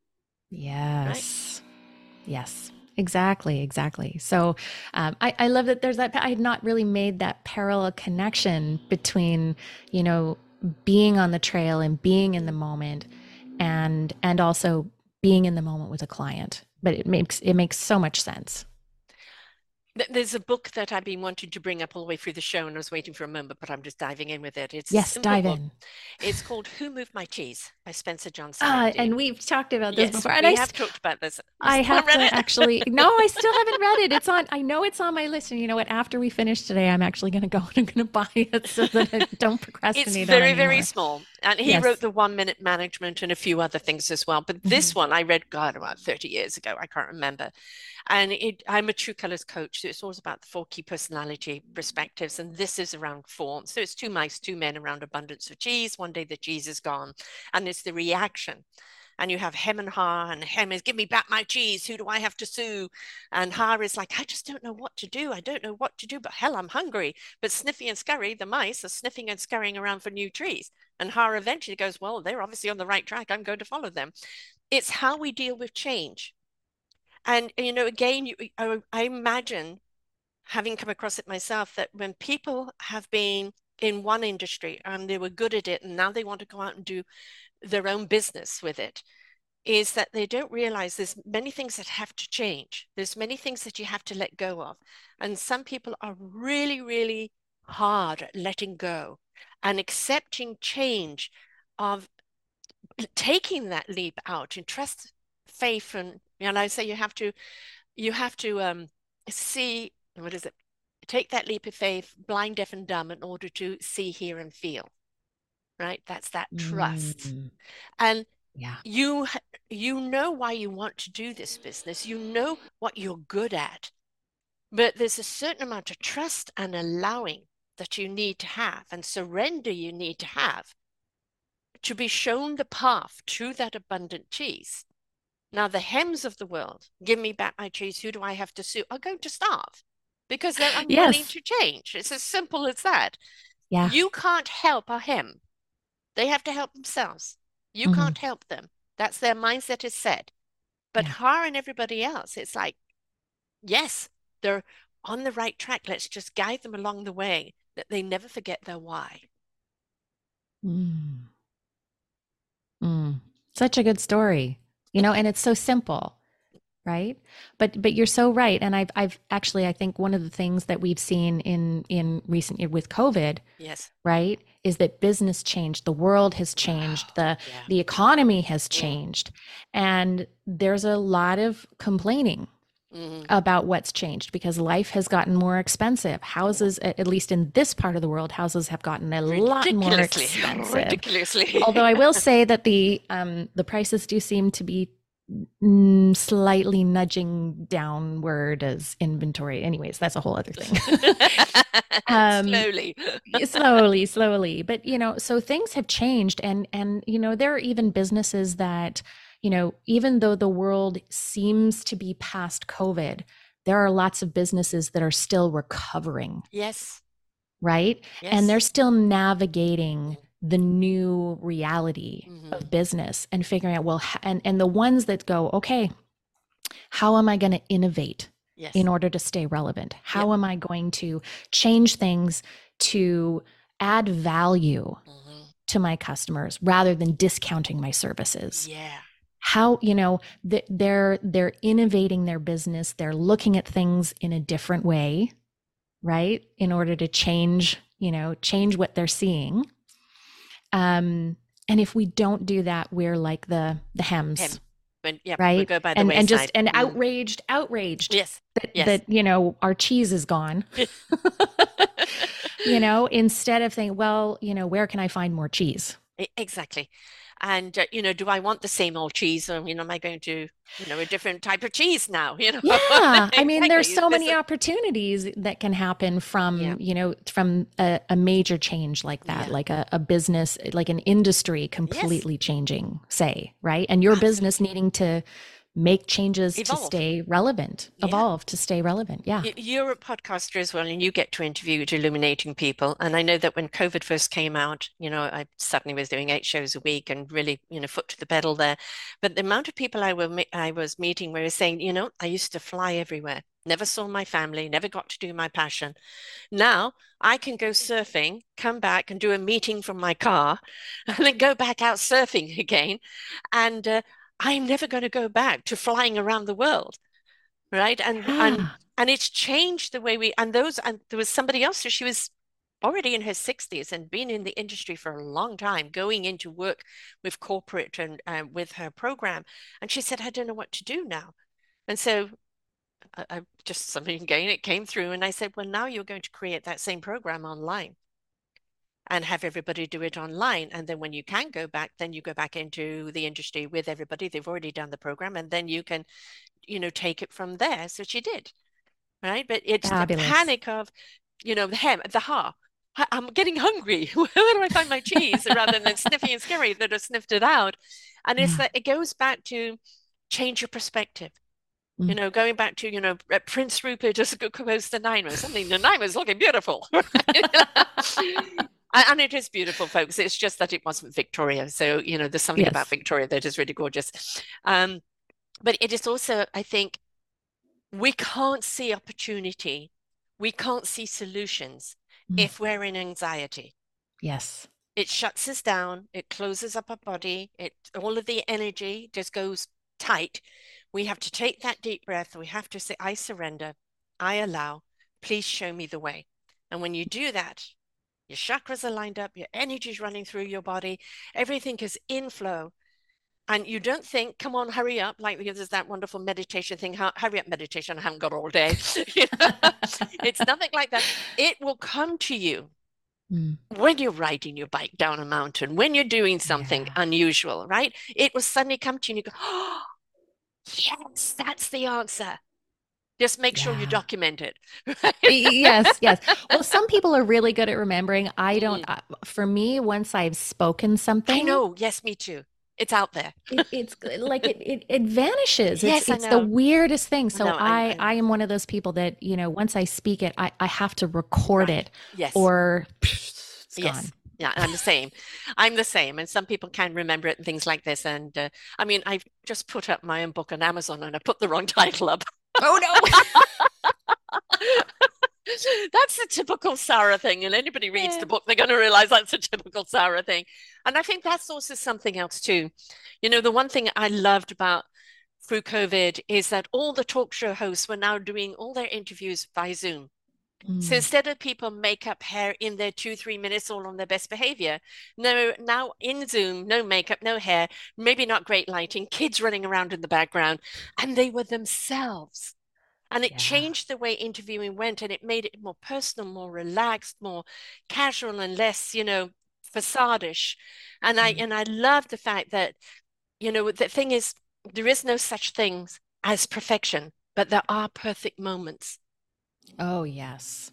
Yes. Right? Yes. Exactly, exactly. So um, I, I love that there's that. I had not really made that parallel connection between, you know, being on the trail and being in the moment and and also being in the moment with a client but it makes it makes so much sense there's a book that I've been wanting to bring up all the way through the show, and I was waiting for a moment, but I'm just diving in with it. It's yes, dive book. in. It's called "Who Moved My Cheese" by Spencer Johnson. Ah, and we've talked about this yes, before. And we I have talked about this. I have to it? actually. No, I still haven't read it. It's on. I know it's on my list, and you know what? After we finish today, I'm actually going to go and I'm going to buy it so that I don't procrastinate. It's very, very small, and he yes. wrote the One Minute Management and a few other things as well. But this mm-hmm. one I read, God, about 30 years ago. I can't remember and it, I'm a True Colors coach, so it's always about the four key personality perspectives, and this is around form. So it's two mice, two men around abundance of cheese. One day the cheese is gone, and it's the reaction. And you have hem and ha, and hem is give me back my cheese. Who do I have to sue? And ha is like, I just don't know what to do. I don't know what to do, but hell, I'm hungry. But Sniffy and Scurry, the mice, are sniffing and scurrying around for new trees. And ha eventually goes, Well, they're obviously on the right track. I'm going to follow them. It's how we deal with change and you know again you, I, I imagine having come across it myself that when people have been in one industry and they were good at it and now they want to go out and do their own business with it is that they don't realize there's many things that have to change there's many things that you have to let go of and some people are really really hard at letting go and accepting change of taking that leap out and trust faith and you know, I say you have to, you have to um, see what is it? Take that leap of faith, blind, deaf, and dumb, in order to see, hear, and feel. Right? That's that trust. Mm-hmm. And yeah, you you know why you want to do this business. You know what you're good at, but there's a certain amount of trust and allowing that you need to have, and surrender you need to have to be shown the path to that abundant cheese now, the hems of the world, give me back my cheese. Who do I have to sue? Are going to starve because they're unwilling yes. to change. It's as simple as that. Yeah. You can't help a hem. They have to help themselves. You mm-hmm. can't help them. That's their mindset is set. But yeah. her and everybody else, it's like, yes, they're on the right track. Let's just guide them along the way that they never forget their why. Mm. Mm. Such a good story you know and it's so simple right but but you're so right and i've i've actually i think one of the things that we've seen in in recent with covid yes right is that business changed the world has changed the yeah. the economy has changed and there's a lot of complaining mm-hmm. about what's changed because life has gotten more expensive. Houses, at least in this part of the world, houses have gotten a lot more expensive. Ridiculously. Although I will say that the um, the prices do seem to be slightly nudging downward as inventory. Anyways, that's a whole other thing. um, slowly, slowly, slowly. But you know, so things have changed, and and you know, there are even businesses that you know, even though the world seems to be past COVID, there are lots of businesses that are still recovering. Yes. Right. Yes. And they're still navigating the new reality mm-hmm. of business and figuring out, well, and, and the ones that go, okay, how am I going to innovate yes. in order to stay relevant? How yep. am I going to change things to add value mm-hmm. to my customers rather than discounting my services? Yeah how you know they're they're innovating their business they're looking at things in a different way right in order to change you know change what they're seeing um and if we don't do that we're like the the hems Hem. When, yeah, right and, and just and mm. outraged outraged yes that, yes. that you know our cheese is gone you know instead of saying well you know where can i find more cheese exactly and uh, you know do i want the same old cheese or you know am i going to you know a different type of cheese now you know yeah i mean there's so many opportunities that can happen from yeah. you know from a, a, major change like that yeah. like a, a, business like an industry completely yes. changing say right and your business needing to make changes evolve. to stay relevant, yeah. evolve to stay relevant. Yeah. You're a podcaster as well, and you get to interview illuminating people. And I know that when COVID first came out, you know, I suddenly was doing eight shows a week and really, you know, foot to the pedal there. But the amount of people I, were, I was meeting were saying, you know, I used to fly everywhere, never saw my family, never got to do my passion. Now I can go surfing, come back and do a meeting from my car, and then go back out surfing again. And uh, I'm never going to go back to flying around the world. Right. And and and it's changed the way we and those and there was somebody else, so she was already in her 60s and been in the industry for a long time, going into work with corporate and uh, with her program. And she said, I don't know what to do now. And so I, I just something again, it came through. And I said, Well, now you're going to create that same program online and have everybody do it online. And then when you can go back, then you go back into the industry with everybody. They've already done the program, and then you can, you know, take it from there. So she did, right? But it's Fabulous. the panic of, you know, the hem, the ha. I'm getting hungry. Where do I find my cheese? Rather than sniffing and scary that have sniffed it out. And it's yeah. that it goes back to change your perspective. You mm. know, going back to, you know, Prince Rupert just composed Nanaimo. Something Nanaimo's looking beautiful. and it is beautiful folks. It's just that it wasn't victoria. So you know there's something yes. about victoria that is really gorgeous. Um, but it is also i think we can't see opportunity. We can't see solutions mm. if we're in anxiety. Yes. It shuts us down. It closes up our body. It all of the energy just goes tight. We have to take that deep breath. We have to say i surrender. I allow. Please show me the way. And when you do that your chakras are lined up, your energy is running through your body, everything is in flow. And you don't think, come on, hurry up, like there's that wonderful meditation thing, hurry up meditation, I haven't got all day. it's nothing like that. It will come to you mm. when you're riding your bike down a mountain, when you're doing something yeah. unusual, right? It will suddenly come to you and you go, oh, yes, that's the answer. Just make yeah. sure you document it. yes, yes. Well, some people are really good at remembering. I don't. Mm. Uh, for me, once I've spoken something, I know. Yes, me too. It's out there. it, it's like it, it, it vanishes. Yes, it's, it's the weirdest thing. So no, I, I, I am one of those people that you know once I speak it, I, I have to record right. it. Yes. Or it's yes. gone. Yeah, I'm the same. I'm the same. And some people can remember it and things like this. And uh, I mean, I've just put up my own book on Amazon and I put the wrong title up. Oh no. that's the typical Sarah thing. And anybody reads yeah. the book, they're going to realize that's a typical Sarah thing. And I think that's also something else too. You know, the one thing I loved about through COVID is that all the talk show hosts were now doing all their interviews by Zoom. Mm. So instead of people makeup hair in their two, three minutes all on their best behavior, no, now in Zoom, no makeup, no hair, maybe not great lighting, kids running around in the background, and they were themselves. And it yeah. changed the way interviewing went and it made it more personal, more relaxed, more casual and less, you know, facadish. And mm. I and I love the fact that, you know, the thing is there is no such thing as perfection, but there are perfect moments Oh, yes.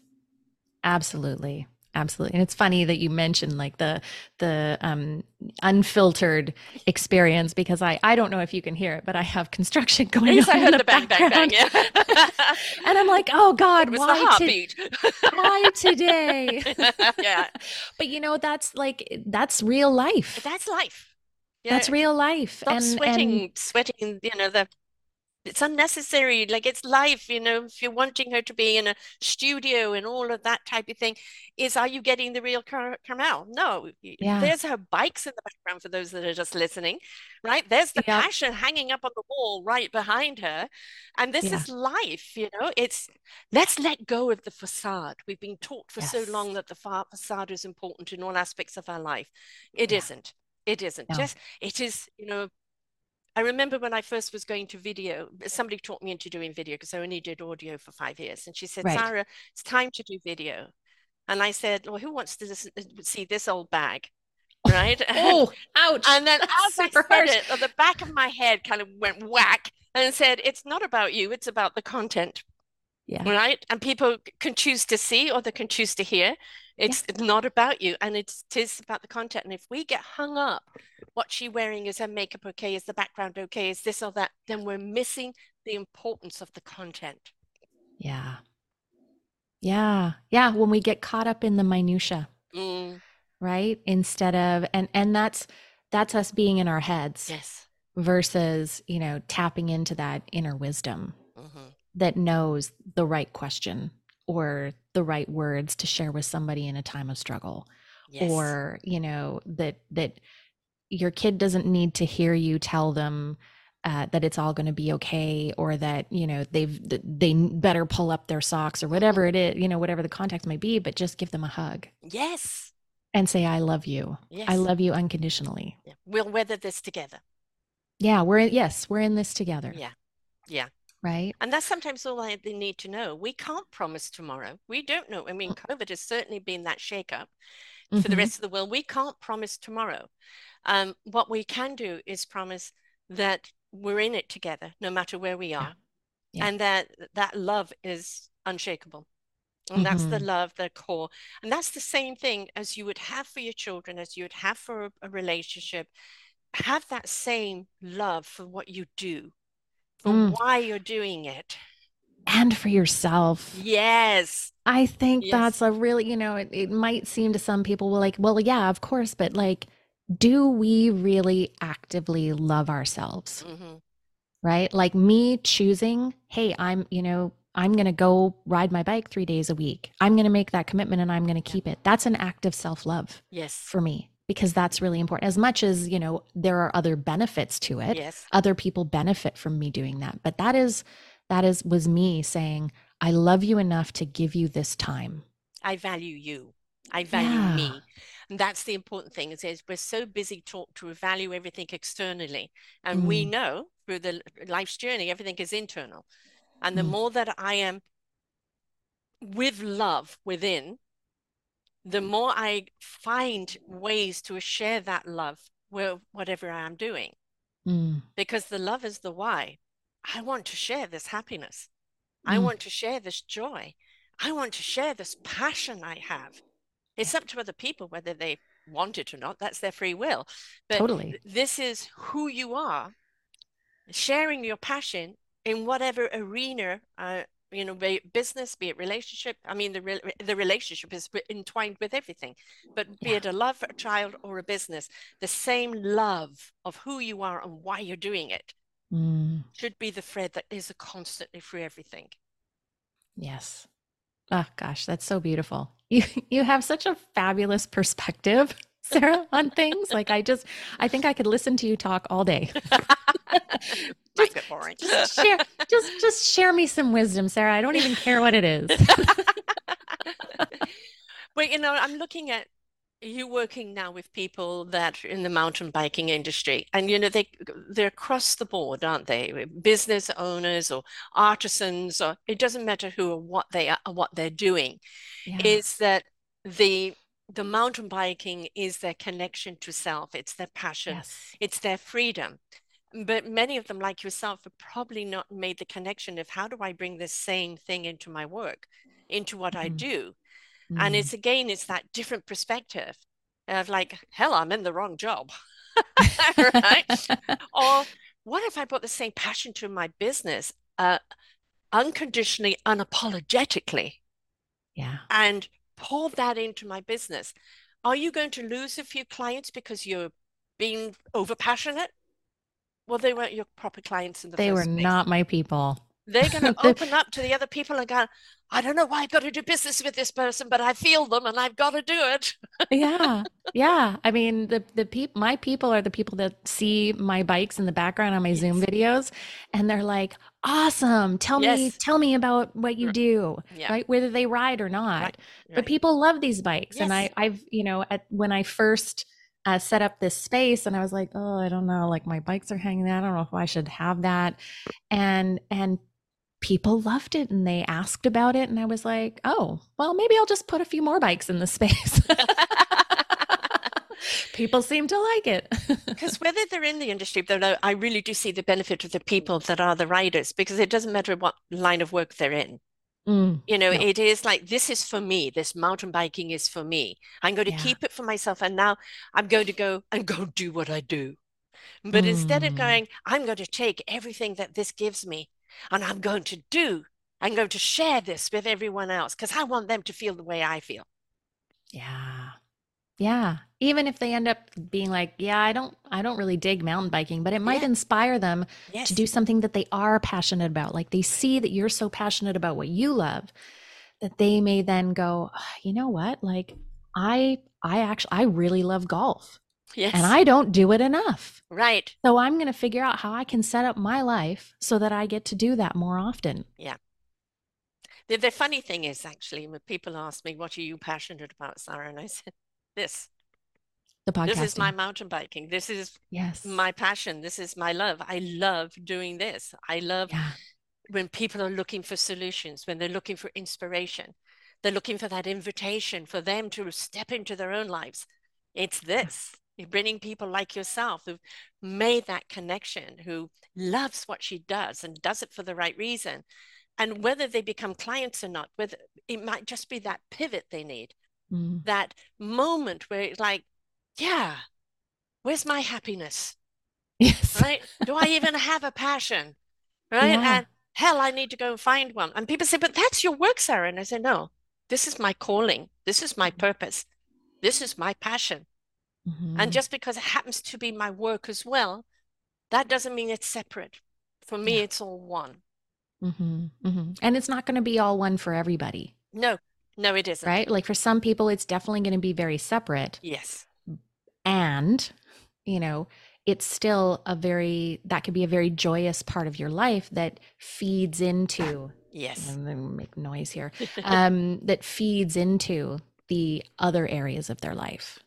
Absolutely. Absolutely. And it's funny that you mentioned like the the um unfiltered experience because I I don't know if you can hear it, but I have construction going yes, on. I heard the, the bang, background. bang, bang, yeah. and I'm like, oh God, why, to- why today? yeah. But you know, that's like that's real life. That's life. Yeah. That's real life. Stop and sweating, and, sweating, you know, the it's unnecessary like it's life you know if you're wanting her to be in a studio and all of that type of thing is are you getting the real Car- Carmel? No yeah. there's her bikes in the background for those that are just listening right? There's the yeah. passion hanging up on the wall right behind her and this yeah. is life you know? It's let's let go of the facade. We've been taught for yes. so long that the facade is important in all aspects of our life. It not it isn't. Just it is you know I remember when I first was going to video, somebody taught me into doing video because I only did audio for five years. And she said, right. Sarah, it's time to do video. And I said, Well, who wants to see this old bag? right? Oh, ouch. and then as I said harsh. it, the back of my head kind of went whack and said, It's not about you, it's about the content, Yeah. right? And people can choose to see or they can choose to hear. It's not about you, and it's, it is about the content. And if we get hung up, what she wearing? Is her makeup okay? Is the background okay? Is this or that? Then we're missing the importance of the content. Yeah. Yeah. Yeah. When we get caught up in the minutia, Mm, right? Instead of and and that's that's us being in our heads yes. versus, you know, tapping into that inner wisdom hmm that knows the right question or the right words to share with somebody in a time of struggle Yes. or, you know, that that your kid doesn't need to hear you tell them uh, that it's all going to be okay or that you know they've they better pull up their socks or whatever it is you know whatever the context may be but just give them a hug yes. and say i love you Yes. i love you unconditionally Yeah. We'll weather this together. yeah we're yes we're in this together Yeah. Yeah. Right And that's sometimes all I, they need to know. We can't promise tomorrow. We don't know. I mean, COVID has certainly been that shakeup for the Mhm. rest of the world. We can't promise tomorrow. Um, what we can do is promise that we're in it together, no matter where we are, Yeah. and that that love is unshakable. And that's the Mhm. love, the core. And that's the same thing as you would have for your children, as you would have for a, a relationship. Have that same love for what you do, for Mm. why you're doing it. and for yourself Yes. i think Yes. that's a really you know it, it might seem to some people well like well yeah of course but like do we really actively love ourselves hmm right? Like me choosing, hey, I'm, you know, I'm going to go ride my bike three days a week. I'm going to make that commitment and I'm going to keep it. That's an act of self love Yes. for me because that's really important. As much as, you know, there are other benefits to it, Yes. other people benefit from me doing that. But that is, that is, was me saying, I love you enough to give you this time. I value you. I value Yeah. me. And that's the important thing is, is we're so busy taught to value everything externally. And we Mm. know through the life's journey, everything is internal. And the Mm. more that I am with love within, the more I find ways to share that love with whatever I am doing. Mm. Because the love is the why. I want to share this happiness. I Mm. want to share this joy. I want to share this passion I have. It's up to other people whether they want it or not. That's their free will. But Totally. this is who you are, sharing your passion in whatever arena, uh, you know, be it business, be it relationship. I mean, the re- the relationship is entwined with everything, but be Yeah. it a love for a child or a business, the same love of who you are and why you're doing it Mm. should be the thread that is constantly through everything. Yes. Oh gosh, that's so beautiful. You you have such a fabulous perspective, Sarah, on things. Like I just I think I could listen to you talk all day. Boring. Just share just just share me some wisdom, Sarah. I don't even care what it is. But you know, I'm looking at you working now with people that are in the mountain biking industry, and you know they they're across the board, aren't they? Business owners or artisans, or it doesn't matter who or what they are, what they're doing. Yeah. Is that the the mountain biking is their connection to self. It's their passion. Yes. It's their freedom. But many of them, like yourself, have probably not made the connection of how do I bring this same thing into my work, into what I Mhm. do. And Mm. it's again, it's that different perspective of like, hell, I'm in the wrong job. right? Or what if I brought the same passion to my business, uh, unconditionally, unapologetically, yeah. and pour that into my business? Are you going to lose a few clients because you're being over passionate? Well, they weren't your proper clients in the They were place. not my people. They're going to open up to the other people and go, I don't know why I've got to do business with this person, but I feel them and I've got to do it. yeah yeah. I mean the the people my people are the people that see my bikes in the background on my zoom videos and they're like awesome. Tell me tell me about what you do Yeah. right? Whether they ride or not. Right, but people love these bikes and I, I've, you know at when i first uh, set up this space and i was like oh i don't know like my bikes are hanging there i don't know if i should have that. And and people loved it and they asked about it and i was like oh well maybe i'll just put a few more bikes in the space People seem to like it. Because whether they're in the industry, though, I really do see the benefit of the people that are the riders because it doesn't matter what line of work they're in. Mm, You know, no. it is like this is for me. This mountain biking is for me. I'm going to Yeah. keep it for myself, and now I'm going to go and go do what I do. But instead of Mm, going, I'm going to take everything that this gives me and I'm going to do, I'm going to share this with everyone else because I want them to feel the way I feel. yeah. Yeah. Even if they end up being like, yeah, I don't I don't really dig mountain biking, but it might Yeah. inspire them Yes. to do something that they are passionate about. Like they see that you're so passionate about what you love that they may then go, "Ah, you know what? Like I I actually I really love golf Yes. and I don't do it enough. Right. So I'm going to figure out how I can set up my life so that I get to do that more often. The, the funny thing is actually when people ask me, what are you passionate about, Sarah? And I said, this. The podcasting. This is my mountain biking. This is yes. my passion. This is my love. I love doing this. I love yeah. when people are looking for solutions, when they're looking for inspiration, they're looking for that invitation for them to step into their own lives. It's this. You're bringing people like yourself who've made that connection, who loves what she does and does it for the right reason. And whether they become clients or not, whether it might just be that pivot they need, Mm. that moment where it's like, yeah, where's my happiness? Yes. right? Do I even have a passion? Right? Yeah. And hell, I need to go and find one. And people say, but that's your work, Sarah. And I say, no, this is my calling. This is my purpose. This is my passion. And Mhm. just because it happens to be my work as well, that doesn't mean it's separate. For me, Yeah. it's all one. Mhm, mhm. And it's not going to be all one for everybody, No, no, it isn't. right? Like for some people, it's definitely going to be very separate. Yes. And, you know, it's still a very, that could be a very joyous part of your life that feeds into, Yes. Going to make noise here, um, that feeds into the other areas of their life.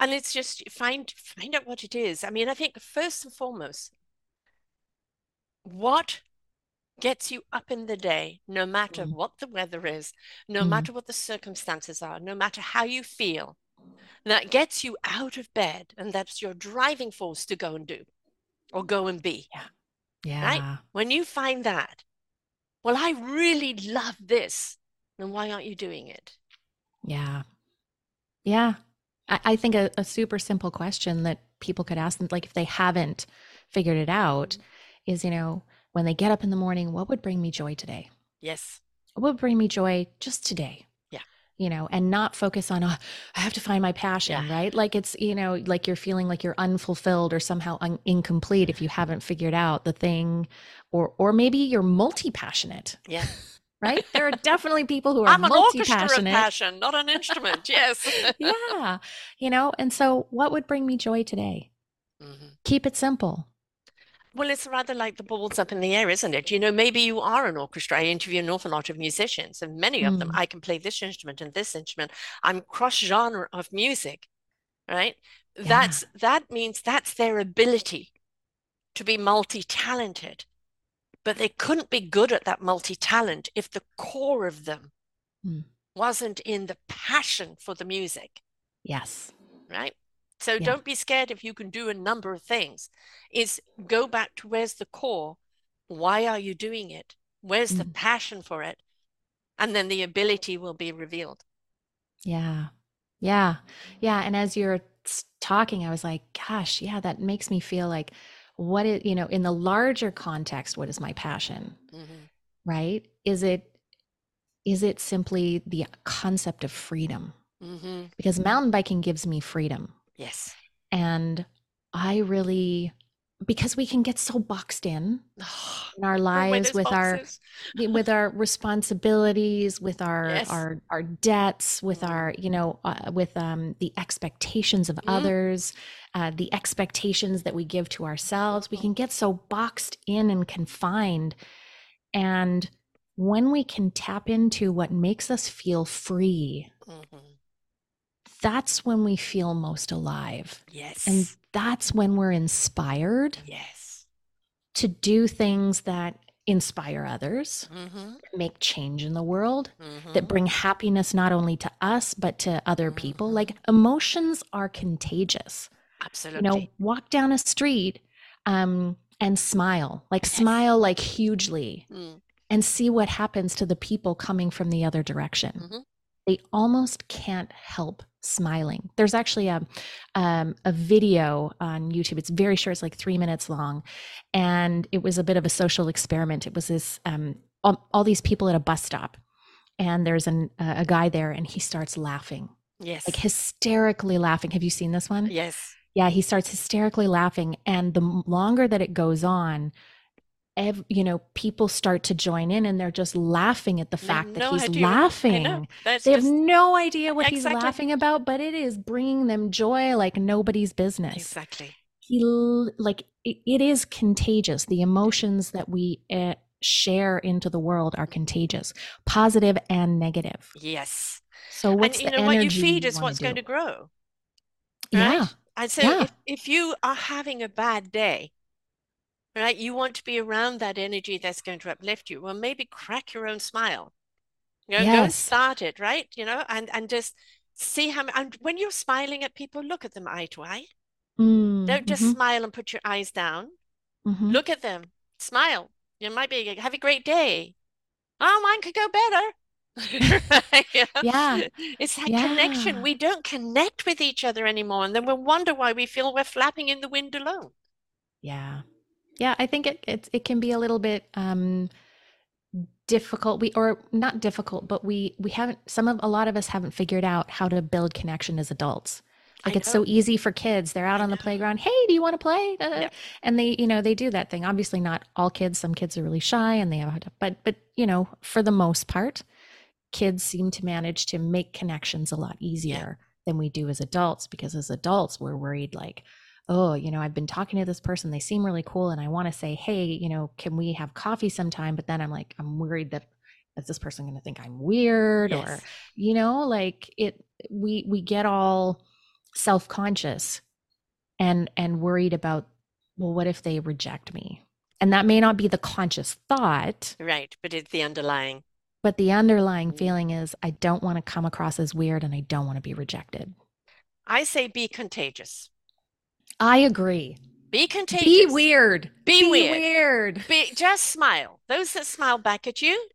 And it's just find find out what it is. I mean, I think first and foremost, what gets you up in the day, no matter Mm. what the weather is, no Mm. matter what the circumstances are, no matter how you feel, that gets you out of bed and that's your driving force to go and do or go and be. Yeah. Yeah. When you find that, well, I really love this, then why aren't you doing it? Yeah. Yeah. I, I think a, a super simple question that people could ask them, like if they haven't figured it out, is, you know, when they get up in the morning, what would bring me joy today? Yes. What would bring me joy just today? Yeah. You know, and not focus on, oh, I have to find my passion, Yeah. right? Like it's, you know, like you're feeling like you're unfulfilled or somehow un- incomplete if you haven't figured out the thing, or or maybe you're multi-passionate, Yeah. right? There are definitely people who are I'm an orchestra of passion, not an instrument. Yes. yeah. You know, and so what would bring me joy today? Mhm. Keep it simple. Well, it's rather like the balls up in the air, isn't it? You know, maybe you are an orchestra. I interview an awful lot of musicians, and many of them, Mm. I can play this instrument and this instrument. I'm cross-genre of music, right? Yeah. That's that means that's their ability to be multi-talented. But they couldn't be good at that multi-talent if the core of them Mm. wasn't in the passion for the music Yes. right? So Yeah. don't be scared if you can do a number of things. Is go back to where's the core? Why are you doing it? Where's the Mm. passion for it? And then the ability will be revealed. Yeah. Yeah. Yeah. And as you're talking, I was like, gosh, yeah, that makes me feel like what is, you know, in the larger context, what is my passion? Mhm. Right? Is it is it simply the concept of freedom? Mhm. Because mountain biking gives me freedom. Yes. And I really because we can get so boxed in in our lives with our with our responsibilities with our Yes. our our debts with our you know uh, with um the expectations of Mhm. others uh, the expectations that we give to ourselves we can get so boxed in and confined and when we can tap into what makes us feel free Mhm. That's when we feel most alive Yes. and that's when we're inspired yes. to do things that inspire others, Mm-hmm. make change in the world, Mm-hmm. that bring happiness not only to us, but to other people. Mhm. Like emotions are contagious. Absolutely. You know, walk down a street um, and smile, like Yes. smile like hugely Mm. and see what happens to the people coming from the other direction. They almost can't help smiling. There's actually a um, a video on YouTube. It's very short. It's like three minutes long, and it was a bit of a social experiment. It was this um, all, all these people at a bus stop, and there's an, uh, a guy there, and he starts laughing, Yes. like hysterically laughing. Have you seen this one? yes. Yeah, he starts hysterically laughing, and the longer that it goes on, ev- you know, people start to join in, and they're just laughing at the fact have that no he's idea. Laughing. They have no idea what Exactly. he's laughing about, but it is bringing them joy like nobody's business. exactly. He like it, it is contagious. The emotions that we uh, share into the world are contagious, positive and negative. Yes. So what's and you the know what you energy feed you is what's going do? to grow. Yeah, right? And so yeah. if, if you are having a bad day, right, you want to be around that energy that's going to uplift you. Well, maybe crack your own smile. You know, go and start it, right? You know, and and just see how and when you're smiling at people, look at them eye to eye. Mm, Don't just mhm, smile and put your eyes down. mhm. Look at them, smile. You might be have a great day. Oh, mine could go better. You know? Yeah, It's that connection. We don't connect with each other anymore, and then we wonder why we feel we're flapping in the wind alone. Yeah. Yeah, I think it it, it can be a little bit um difficult. We or not difficult, but we we haven't some of a lot of us haven't figured out how to build connection as adults. Like it's so easy for kids. They're out on the playground. Hey, do you want to play? Yep. And they, you know, they do that thing. Obviously not all kids. Some kids are really shy and they have a. But but you know, for the most part, kids seem to manage to make connections a lot easier than we do as adults because as adults we're worried like oh you know i've been talking to this person they seem really cool and i want to say hey you know can we have coffee sometime but then i'm like i'm worried that is this person going to think i'm weird or you know like it we we get all self-conscious and and worried about well what if they reject me and that may not be the conscious thought Right. But it's the underlying. but the underlying Mm. feeling is I don't want to come across as weird and I don't want to be rejected. I say be contagious. I agree. Be contagious. Be weird. Be weird. weird. Be just smile. Those that smile back at you,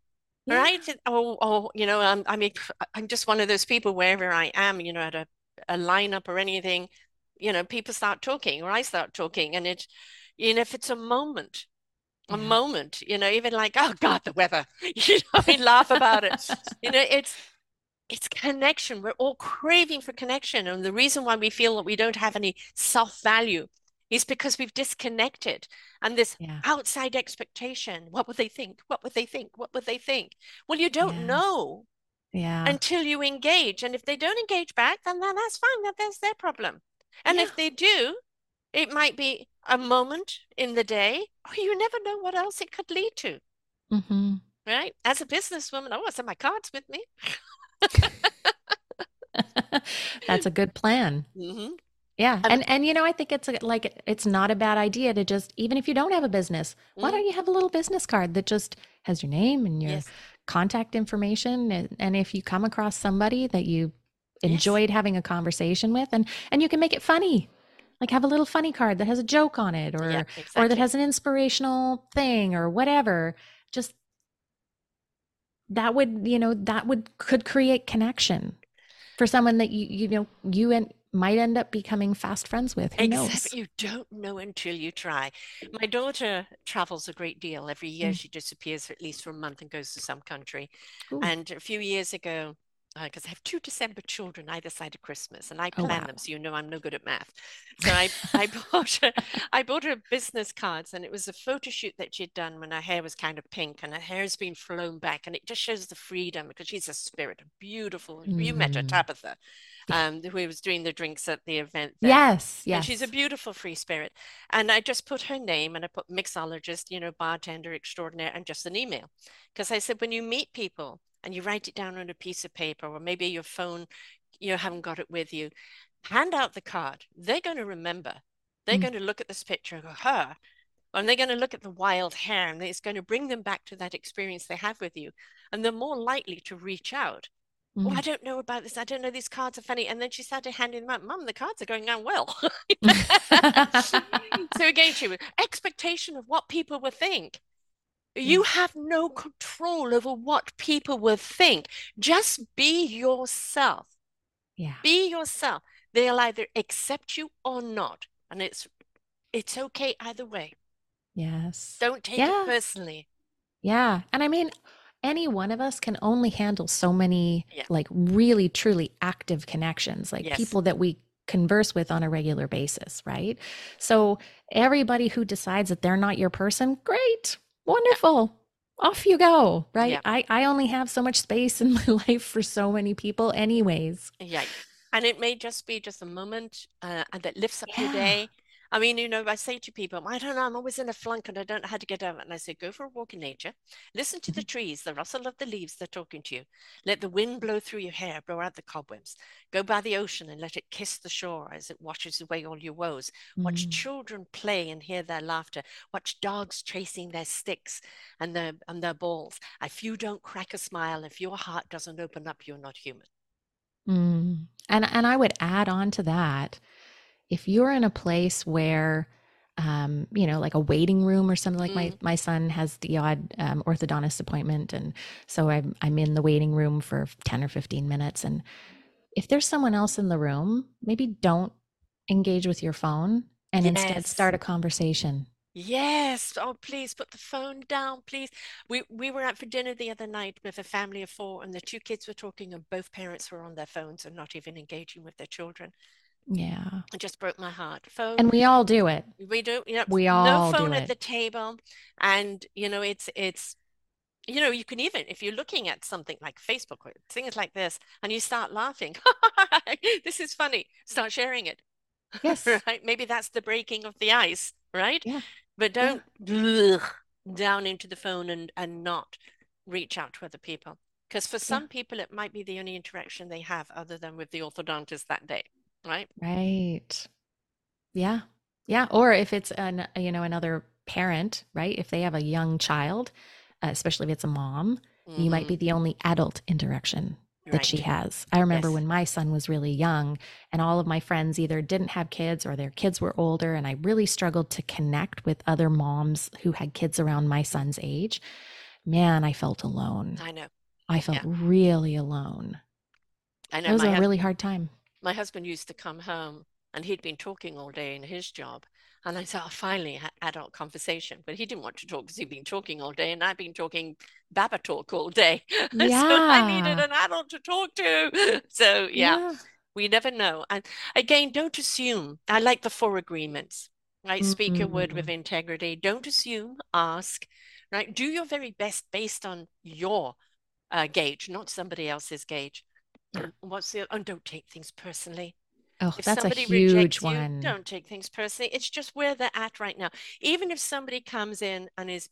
Yeah. right? Oh, oh, you know, I'm, I mean, I'm just one of those people wherever I am, you know, at a, a lineup or anything, you know, people start talking or I start talking, and it, you know, if it's a moment, a Yeah. moment, you know, even like, oh God, the weather, you know, we laugh about it. You know, it's it's connection. We're all craving for connection, and the reason why we feel that we don't have any self-value is because we've disconnected, and this Yeah. outside expectation. What would they think? What would they think? What would they think? Well, you don't Yeah. know Yeah. until you engage. And if they don't engage back, then, then that's fine. That that's their problem. And if they do, it might be a moment in the day, or you never know what else it could lead to, hmm right? As a businesswoman, I always have my cards with me. That's a good plan. hmm Yeah. And and you know, I think it's a, like it's not a bad idea to just even if you don't have a business, why Mhm. don't you have a little business card that just has your name and your Yes. contact information and, and if you come across somebody that you Yes. enjoyed having a conversation with and and you can make it funny. Like have a little funny card that has a joke on it or Yeah, or that has an inspirational thing or whatever. Just that would, you know, that would could create connection for someone that you you know you and might end up becoming fast friends with. Who knows? You don't know until you try. My daughter travels a great deal. Every year Mm. she disappears for at least for a month and goes to some country. Ooh. And a few years ago, because I have two December children either side of Christmas, and I Oh, plan wow. them, so you know I'm no good at math. So I, I bought her, I bought her business cards, and it was a photo shoot that she'd done when her hair was kind of pink, and her hair's been flown back, and it just shows the freedom because she's a spirit, beautiful. You met her, Mm. Tabitha, um, who was doing the drinks at the event there. Yes, And she's a beautiful free spirit. And I just put her name and I put mixologist, you know, bartender extraordinaire, and just an email. Because I said, when you meet people and you write it down on a piece of paper, or maybe your phone, you haven't got it with you, hand out the card. They're going to remember. They're Mm. going to look at this picture and go, her. and they're going to look at the wild hair and it's going to bring them back to that experience they have with you and they're more likely to reach out mm. oh i don't know about this i don't know these cards are funny and then she started handing them out mum the cards are going down well so again she was expectation of what people would think you mm. have no control over what people will think just be yourself yeah be yourself they'll either accept you or not and it's it's okay either way Yes. Don't take yeah. it personally. Yeah. And I mean, any one of us can only handle so many yeah. like really truly active connections, like yes. people that we converse with on a regular basis, right? So everybody who decides that they're not your person, great. Wonderful. Off you go, right? Yeah. I I only have so much space in my life for so many people anyways. Yeah. And it may just be just a moment uh, that lifts up your day I mean, you know, I say to people, I don't know, I'm always in a flunk and I don't know how to get out. And I say, go for a walk in nature, listen to the mm-hmm. trees, the rustle of the leaves, they're talking to you. Let the wind blow through your hair, blow out the cobwebs. Go by the ocean and let it kiss the shore as it washes away all your woes. Watch mm. children play and hear their laughter. Watch dogs chasing their sticks and their and their balls. If you don't crack a smile, if your heart doesn't open up, you're not human. Mm. And and I would add on to that if you're in a place where um, you know, like a waiting room or something like mm. my my son has the odd um, orthodontist appointment, and so I'm I'm in the waiting room for ten or fifteen minutes. And if there's someone else in the room, maybe don't engage with your phone and yes. instead start a conversation. Yes. Oh, please put the phone down, please. We we were out for dinner the other night with a family of four, and the two kids were talking, and both parents were on their phones and not even engaging with their children. Yeah. It just broke my heart. Phone. And we all do it. We do. You know, we all no phone at the table. And you know, it's it's you know, you can even if you're looking at something like Facebook or things like this, and you start laughing, this is funny. Start sharing it. Yes. right. Maybe that's the breaking of the ice, right? Yeah. But don't yeah. down into the phone and and not reach out to other people. Because for some yeah. people, it might be the only interaction they have other than with the orthodontist that day right? Right. Yeah. Yeah. Or if it's an, you know, another parent, right? If they have a young child, uh, especially if it's a mom, mm-hmm. you might be mm-hmm. the only adult interaction that right. she has. I remember yes. when my son was really young and all of my friends either didn't have kids or their kids were older and I really struggled to connect with other moms who had kids around my son's age. Man, I felt alone. I know. I felt yeah. really alone. I know. It was a really hard time my husband used to come home and he'd been talking all day in his job. And I said, oh, finally, adult conversation. But he didn't want to talk because he'd been talking all day, and I've been talking Baba talk all day. Yeah. so I needed an adult to talk to. So yeah, yeah, we never know. And again, don't assume. I like the four agreements. Right, mm-hmm. speak your word with integrity. Don't assume. Ask. Right, do your very best based on your uh, gauge, not somebody else's gauge. What's the and don't take things personally. Oh, if that's a huge one. You, don't take things personally. It's just where they're at right now. Even if somebody comes in and is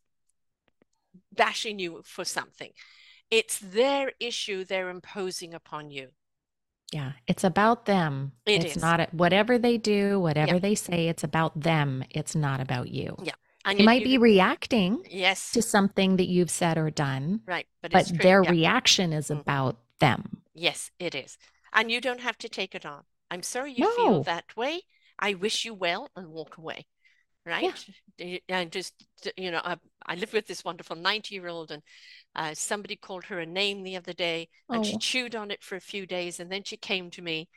bashing you for something, it's their issue they're imposing upon you. Yeah, it's about them. It it's is. not whatever they do, whatever yeah. they say, it's about them. It's not about you. Yeah. And you might you, be reacting yes to something that you've said or done. Right. But, but their yeah. reaction is mm-hmm. about them. Yes, it is. And you don't have to take it on. I'm sorry you no. feel that way. I wish you well and walk away. Right. Yeah. And just, you know, I, I live with this wonderful 90 year old, and uh, somebody called her a name the other day, and oh. she chewed on it for a few days. And then she came to me,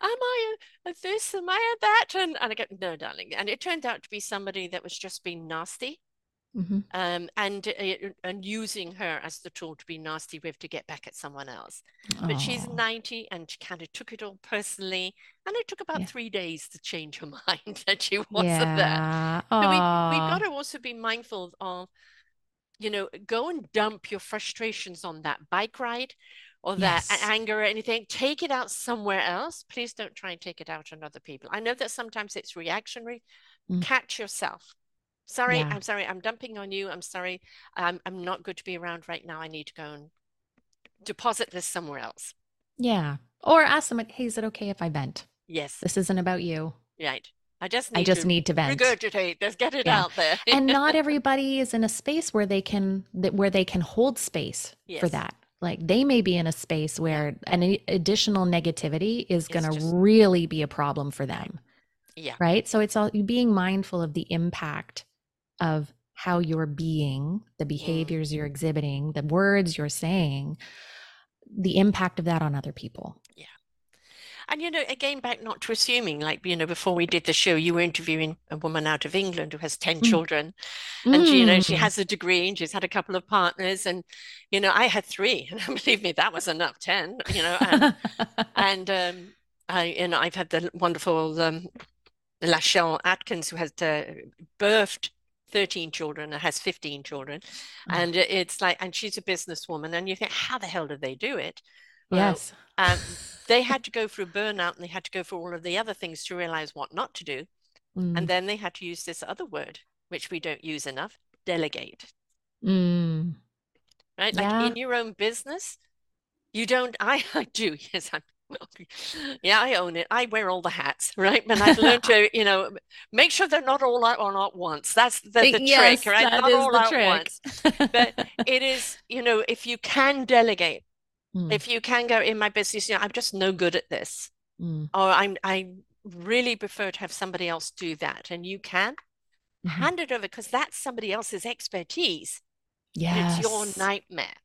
Am I a, a this? Am I a that? And, and I go, No, darling. And it turned out to be somebody that was just being nasty Mm-hmm. Um, and uh, and using her as the tool to be nasty with to get back at someone else. But she's 90 and she kind of took it all personally. And it took about yeah. three days to change her mind that she wasn't yeah. there. So we, we've got to also be mindful of, you know, go and dump your frustrations on that bike ride or that yes. anger or anything. Take it out somewhere else. Please don't try and take it out on other people. I know that sometimes it's reactionary. Mm. Catch yourself Sorry, yeah. I'm sorry. I'm dumping on you. I'm sorry. I'm, I'm not good to be around right now. I need to go and deposit this somewhere else. Yeah. Or ask someone, hey, is it okay if I vent? Yes. This isn't about you. Right. I just need I just to need to vent. regurgitate. Just get it Yeah. out there. And not everybody is in a space where they can where they can hold space for that. Like they may be in a space where an additional negativity is going to just- really be a problem for them. Yeah. Right? So it's all being mindful of the impact of how you're being, the behaviors you're exhibiting, the words you're saying, the impact of that on other people. Yeah. And you know, again, back not to assuming, like, you know, before we did the show, you were interviewing a woman out of England who has 10 Mm. children. And she, you know, she Mm. has a degree and she's had a couple of partners. And, you know, I had three. And believe me, that was enough, 10, you know. And, and um, I, you know, I've had the wonderful um, Lachelle Atkins who has uh, birthed 13 children and has 15 children. Mm. And it's like, and she's a businesswoman. And you think, how the hell did they do it? Well, yes. um, they had to go through burnout and they had to go through all of the other things to realize what not to do. Mm. And then they had to use this other word, which we don't use enough delegate, Mm. right? Like Yeah. in your own business, you don't, I, I do, yes, I'm, yeah, I own it. I wear all the hats, right? But I've learned to, you know, make sure they're not all out or not once. That's the, the Yes, trick, right? Not all the out trick. once. But it is, you know, if you can delegate, Mm. if you can go in my business, you know, I'm just no good at this. Mm. or I'm I really prefer to have somebody else do that, and you can Mhm. hand it over because that's somebody else's expertise. Yes. It's your nightmare.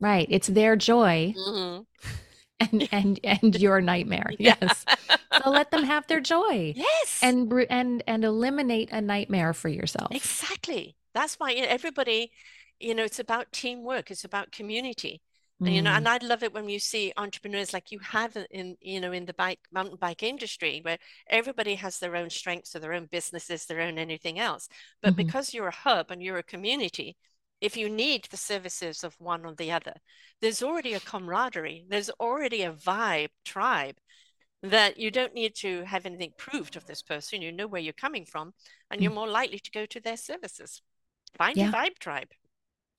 Right. It's their joy Mhm. and and and your nightmare. Yeah. Yes. So let them have their joy Yes, and and and eliminate a nightmare for yourself. exactly. That's why everybody, you know, it's about teamwork. It's about community. And, you know, Mm. and I love it when you see entrepreneurs like you have in, you know, in the bike mountain bike industry where everybody has their own strengths or their own businesses, their own anything else. But Mhm. because you're a hub and you're a community, if you need the services of one or the other, there's already a camaraderie, there's already a vibe, tribe that you don't need to have anything proved of this person. You know where you're coming from, and you're Mm. more likely to go to their services. Find Yeah. your vibe tribe.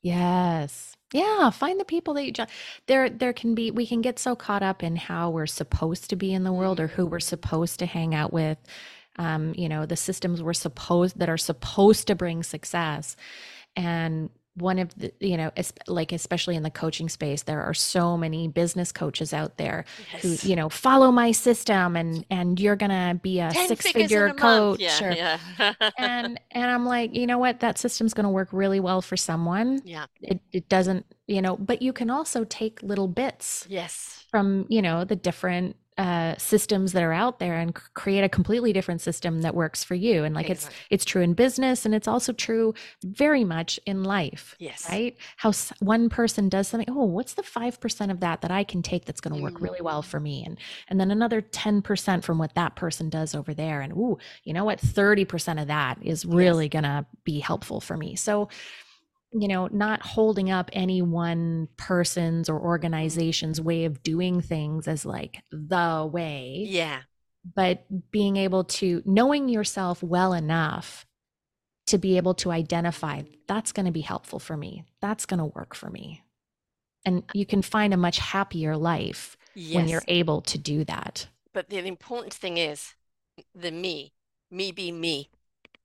Yes. Yeah, find the people that you just there there can be we can get so caught up in how we're supposed to be in the world or who we're supposed to hang out with. Um, you know, the systems we're supposed that are supposed to bring success. And one of the, you know, like especially in the coaching space, there are so many business coaches out there who, you know, follow my system and and you're gonna be a 10 six figure coach Yeah, or yeah. and and I'm like, you know what? That system's going to work really well for someone. Yeah. It it doesn't, you know, but you can also take little bits Yes. from, you know, the different uh systems that are out there and create a completely different system that works for you. And like it's Exactly. it's true in business and it's also true very much in life. Yes. Right? How s- one person does something, oh, what's the 5% of that that I can take that's going to work really well Mm. for me? And and then another 10% from what that person does over there. And ooh, you know what? 30% of that is really going to be helpful for me. So, you know, not holding up any one person's or organization's way of doing things as like the way, Yeah. but being able to knowing yourself well enough to be able to identify that's going to be helpful for me. That's going to work for me. And you can find a much happier life when you're able to do that. But the important thing is the me, me be me.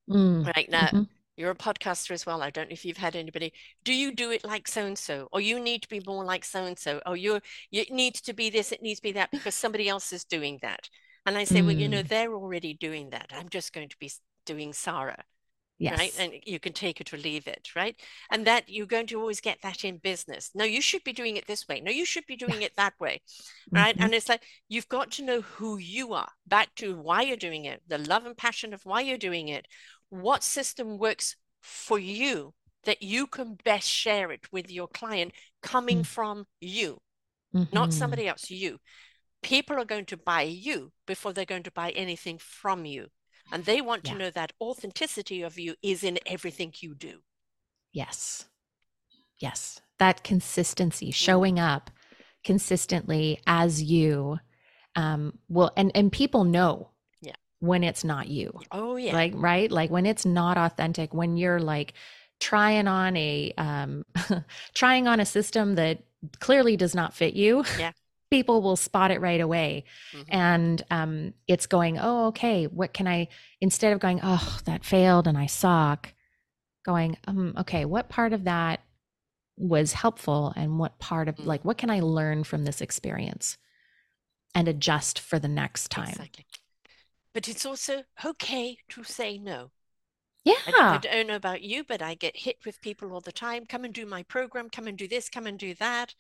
Mm, Right now, mhm. You're a podcaster as well. I don't know if you've had anybody. Do you do it like so and so, or you need to be more like so and so, or you're you it needs to be this, it needs to be that because somebody else is doing that. And I say, well, you know, Mm. they're already doing that. I'm just going to be doing Sarah. right? And you can take it or leave it, right? And that you're going to always get that in business. No, you should be doing it this way. No, you should be doing it that way, right? Mhm. And it's like you've got to know who you are, back to why you're doing it, the love and passion of why you're doing it, what system works for you that you can best share it with your client coming Mm. from you, not Mhm. somebody else, you. People are going to buy you before they're going to buy anything from you. And they want to know that authenticity of you is in everything you do. Yes. Yes. That consistency, showing up consistently as you um will and and people know Yeah. When it's not you. Oh, yeah. Like right? Like when it's not authentic, when you're like trying on a um trying on a system that clearly does not fit you. Yeah. people will spot it right away. Mm-hmm. And um, it's going, oh, okay, what can I, instead of going, oh, that failed and I suck, going, um, okay, what part of that was helpful and what part of, mm-hmm. like, what can I learn from this experience and adjust for the next time? Exactly. But it's also okay to say no. Yeah. I, I, don't know about you, but I get hit with people all the time. Come and do my program. Come and do this. Come and do that.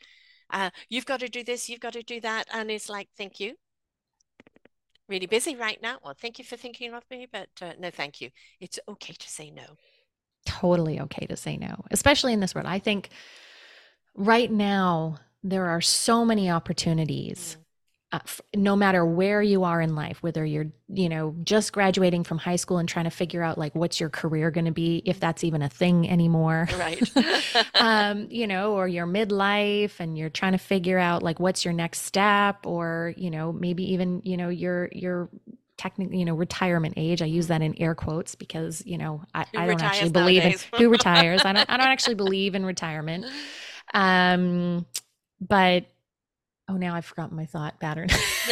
Uh, you've got to do this. You've got to do that. And it's like, thank you. Really busy right now. Well, thank you for thinking of me, but uh, no, thank you. It's okay to say no. Totally okay to say no, especially in this world. I think right now there are so many opportunities. Mm uh, no matter where you are in life whether you're you know just graduating from high school and trying to figure out like what's your career going to be if that's even a thing anymore. Right. Um you know or you're midlife and you're trying to figure out like what's your next step or you know maybe even you know your your technically you know retirement age. I use that in air quotes because you know i, I don't actually believe in who retires? I don't i don't actually believe in retirement. Um but oh now i've forgotten my thought pattern.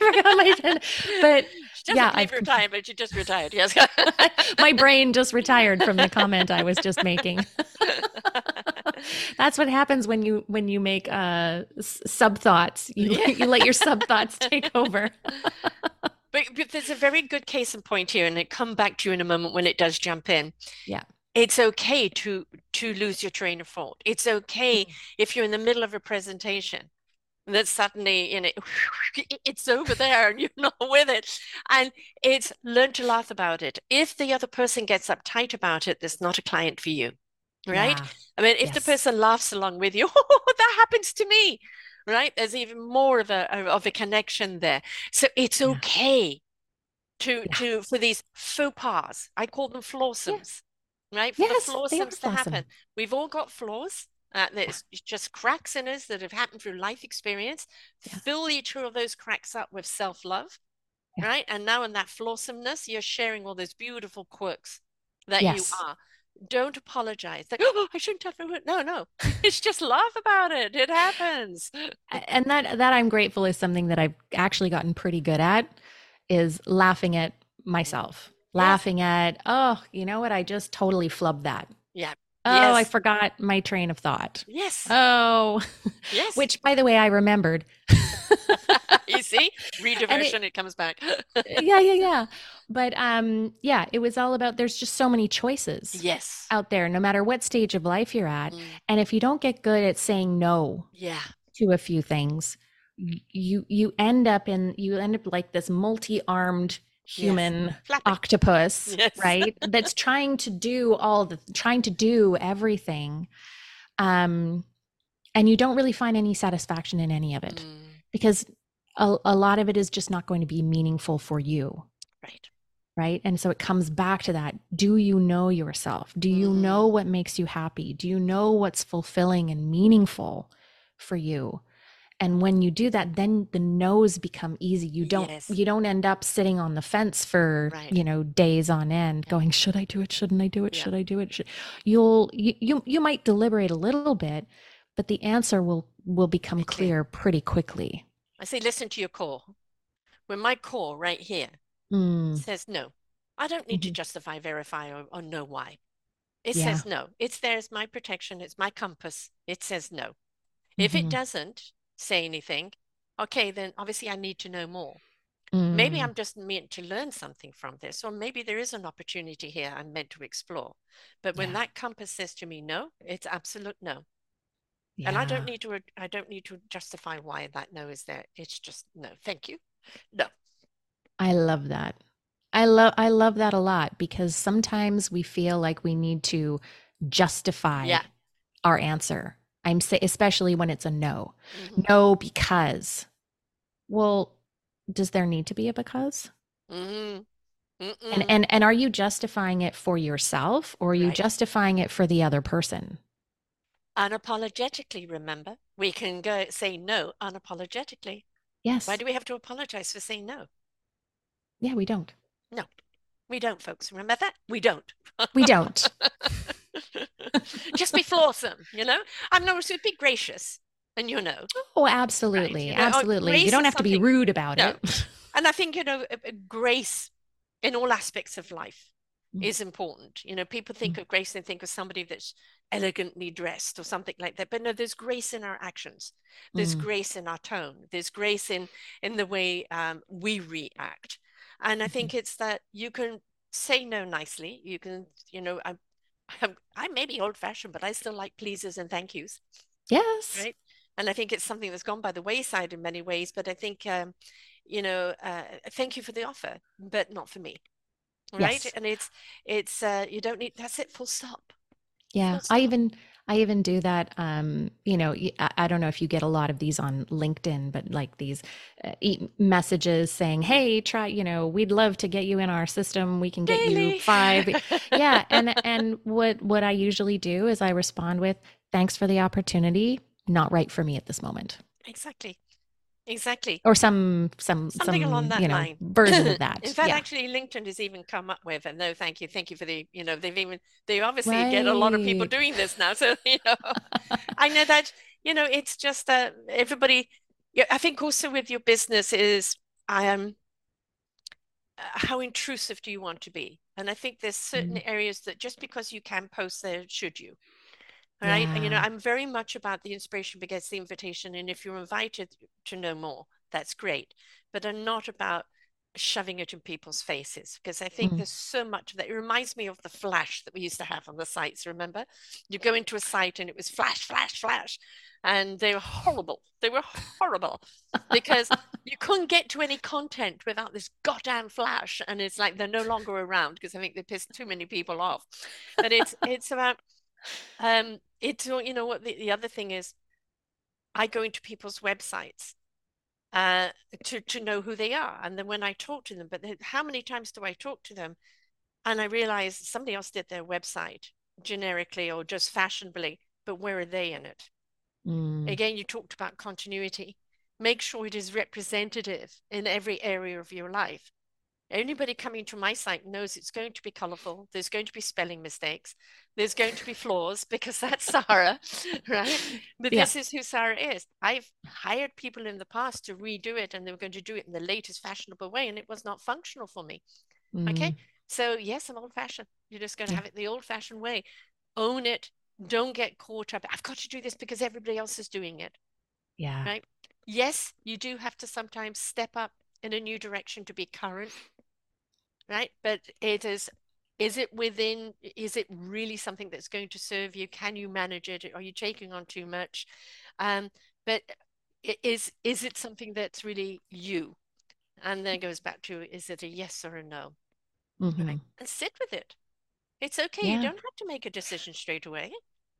I forgot my but yeah i've retired but you just retired yes. My brain just retired from the comment i was just making. That's what happens when you when you make uh sub thoughts you, yeah. you let your sub thoughts take over. But, but there's a very good case in point here and it come back to you in a moment when it does jump in. Yeah. It's okay to to lose your train of thought. It's okay mm-hmm. if you're in the middle of a presentation that suddenly you know it's over there and you're not with it. And it's learn to laugh about it. If the other person gets uptight about it there's not a client for you right? Yeah. i mean if yes. the person laughs along with you oh, that happens to me right? There's even more of a of a connection there. So it's yeah. okay to yeah. to for these faux pas i call them flawsomes right? For yes, the flawsomes to happen. we've all got flaws uh, there's just cracks in us that have happened through life experience. Yeah. Fill each of those cracks up with self love, yeah. right? And now, in that flawsomeness, you're sharing all those beautiful quirks that yes. you are. Don't apologize. Like, oh, I shouldn't have. No, no. it's just laugh about it. It happens. And that that I'm grateful is something that I've actually gotten pretty good at, is laughing at myself, laughing at, oh, you know what? I just totally flubbed that. Yeah. Oh, yes. I forgot my train of thought. Yes. Oh. Yes. Which, by the way, I remembered. you see, rediversion, it, it, comes back. yeah, yeah, yeah. But um, yeah, it was all about. There's just so many choices. Yes. Out there, no matter what stage of life you're at, mm. and if you don't get good at saying no. Yeah. To a few things, you you end up in you end up like this multi-armed human yes. octopus yes. right? That's trying to do all the trying to do everything. Um and you don't really find any satisfaction in any of it mm. because a, a lot of it is just not going to be meaningful for you. Right. Right? And so it comes back to that. Do you know yourself? Do you mm. know what makes you happy? Do you know what's fulfilling and meaningful for you and when you do that then the no's become easy you don't yes. you don't end up sitting on the fence for right. you know days on end yeah. going should i do it shouldn't i do it yeah. should i do it should... you'll you, you you might deliberate a little bit but the answer will will become okay. clear pretty quickly i say listen to your core when my core right here mm. says no i don't need mm-hmm. to justify verify or, or know why it yeah. says no it's there as my protection it's my compass it says no if mm-hmm. it doesn't say anything, okay, then obviously I need to know more. Mm. Maybe I'm just meant to learn something from this, or maybe there is an opportunity here I'm meant to explore. But when yeah. that compass says to me no, it's absolute no. Yeah. And I don't need to I don't need to justify why that no is there. It's just no, thank you. No. I love that. I love I love that a lot because sometimes we feel like we need to justify yeah. our answer I'm say, especially when it's a no. Mm-hmm. No, because. Well, does there need to be a because? Mm-hmm. And and and are you justifying it for yourself or are you right. justifying it for the other person? Unapologetically, remember, we can go say no unapologetically. Yes. Why do we have to apologize for saying no? Yeah, we don't. No, we don't, folks. Remember that? We don't. We don't. Just be flawsome, you know? I'm not so be gracious. and you know. Oh, absolutely. Right? You know, absolutely. You don't have to be rude about no. it. and I think, you know, grace in all aspects of life mm. is important. You know, people think mm. of grace and think of somebody that's elegantly dressed or something like that. But no, there's grace in our actions. There's mm. grace in our tone. There's grace in in the way um, we react. And I mm-hmm. think it's that you can say no nicely. You can, you know, I'm, I'm, I may be old fashioned, but I still like pleases and thank yous. Yes. Right. And I think it's something that's gone by the wayside in many ways. But I think, um, you know, uh, thank you for the offer, but not for me. Right. Yes. And it's, it's, uh, you don't need, that's it, full stop. Yeah. Full stop. I even, I even do that. Um, you know, I don't know if you get a lot of these on LinkedIn, but like these uh, messages saying, "Hey, try. You know, we'd love to get you in our system. We can get Daily. you five. yeah, and and what what I usually do is I respond with, "Thanks for the opportunity. Not right for me at this moment." Exactly. Exactly. Or some some something some, along that you know, line. version of that. In fact, yeah. actually LinkedIn has even come up with, and no, thank you, thank you for the, you know, they've even they obviously right. get a lot of people doing this now. So, you know, I know that, you know, it's just that everybody I think also with your business is I am um, how intrusive do you want to be? And I think there's certain mm. areas that just because you can post there, should you? Right? Yeah. and you know i'm very much about the inspiration begets the invitation and if you're invited to know more that's great. But i'm not about shoving it in people's faces because i think mm. there's so much of that. It reminds me of the flash that we used to have on the sites remember? You go into a site and it was flash flash flash and they were horrible. They were horrible because you couldn't get to any content without this goddamn flash and it's like they're no longer around because i think they pissed too many people off. But it's it's about um it's you know what the, the other thing is i go into people's websites uh to to know who they are and then when i talk to them but how many times do i talk to them and i realize somebody else did their website generically or just fashionably but where are they in it? Mm. again you talked about continuity. Make sure it is representative in every area of your life Anybody coming to my site knows it's going to be colorful. There's going to be spelling mistakes. There's going to be flaws because that's Sarah, right? But yeah. this is who Sarah is. I've hired people in the past to redo it and they were going to do it in the latest fashionable way and it was not functional for me. Mm. Okay. So, yes, I'm old fashioned. You're just going to yeah. have it the old fashioned way. Own it. Don't get caught up. I've got to do this because everybody else is doing it. Yeah. Right. Yes, you do have to sometimes step up in a new direction to be current right? But it is is it within is it really something that's going to serve you? Can you manage it? Are you taking on too much? Um but is is it something that's really you? And then it goes back to is it a yes or a no? Mm-hmm. right? and sit with it. It's okay. Yeah. you don't have to make a decision straight away.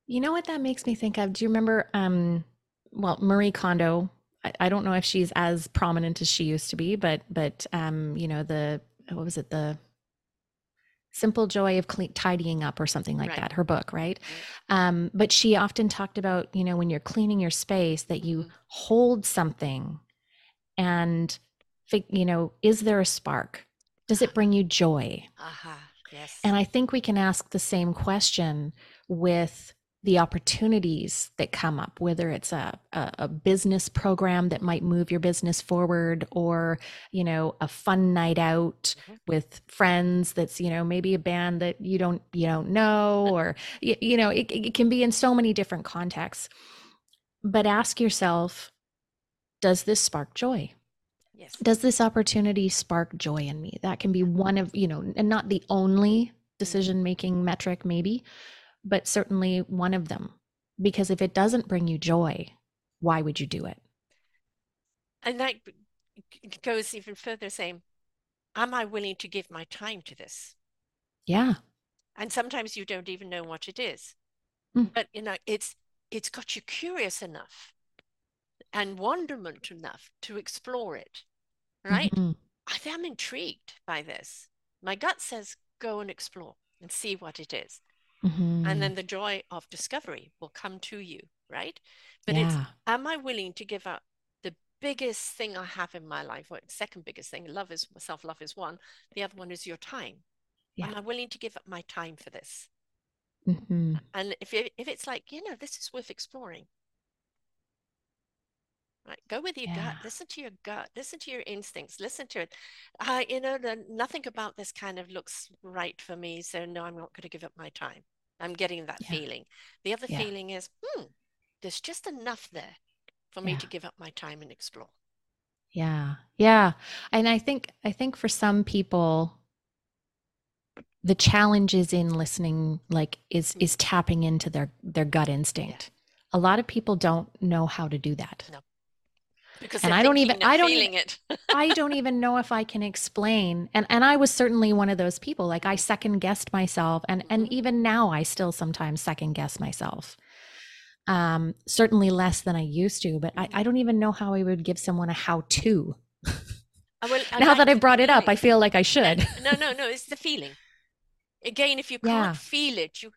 You know what that makes me think of? Do you remember um well marie kondo? I, I don't know if she's as prominent as she used to be but but um you know the what was it the simple joy of clean, tidying up or something like right. that her book right? right, Um, but she often talked about you know when you're cleaning your space that you mm-hmm. hold something and you know is there a spark does it bring you joy uh-huh. yes and i think we can ask the same question with the opportunities that come up, whether it's a, a, a, business program that might move your business forward or, you know, a fun night out mm-hmm. with friends that's, you know, maybe a band that you don't, you don't know, or, you, you know, it, it can be in so many different contexts. But ask yourself, does this spark joy? Yes. Does this opportunity spark joy in me? That can be one of, you know, and not the only mm-hmm. decision making metric, maybe, but certainly one of them. Because if it doesn't bring you joy, why would you do it? And that goes even further saying, Am I willing to give my time to this? Yeah. And sometimes you don't even know what it is. Mm. But you know, it's it's got you curious enough and wonderment enough to explore it. Right? Mm-hmm. I am intrigued by this. My gut says go and explore and see what it is. Mm-hmm. And then the joy of discovery will come to you, right? But yeah. it's am I willing to give up the biggest thing I have in my life? Or second biggest thing, love is self love is one. The other one is your time. Yeah. Am I willing to give up my time for this? Mm-hmm. And if if it's like you know this is worth exploring, Right? Go with your Yeah. gut. Listen to your gut. Listen to your instincts. Listen to it. Uh, you know, the, nothing about this kind of looks right for me. So no, I'm not going to give up my time. I'm getting that Yeah. feeling. The other Yeah. feeling is, hmm, there's just enough there for me to give up my time and explore. Yeah. Yeah. And I think I think for some people the challenge is in listening like is is tapping into their their gut instinct. A lot of people don't know how to do that. No. Because And I don't even I don't feeling it. I don't even know if I can explain. And and I was certainly one of those people. Like I second guessed myself and and Mhm. even now I still sometimes second guess myself. Um certainly less than I used to, but I, I don't even know how I would give someone a how to. I will- Now like that I've brought it up, I feel like I should. no no no it's the feeling again if you can't feel it you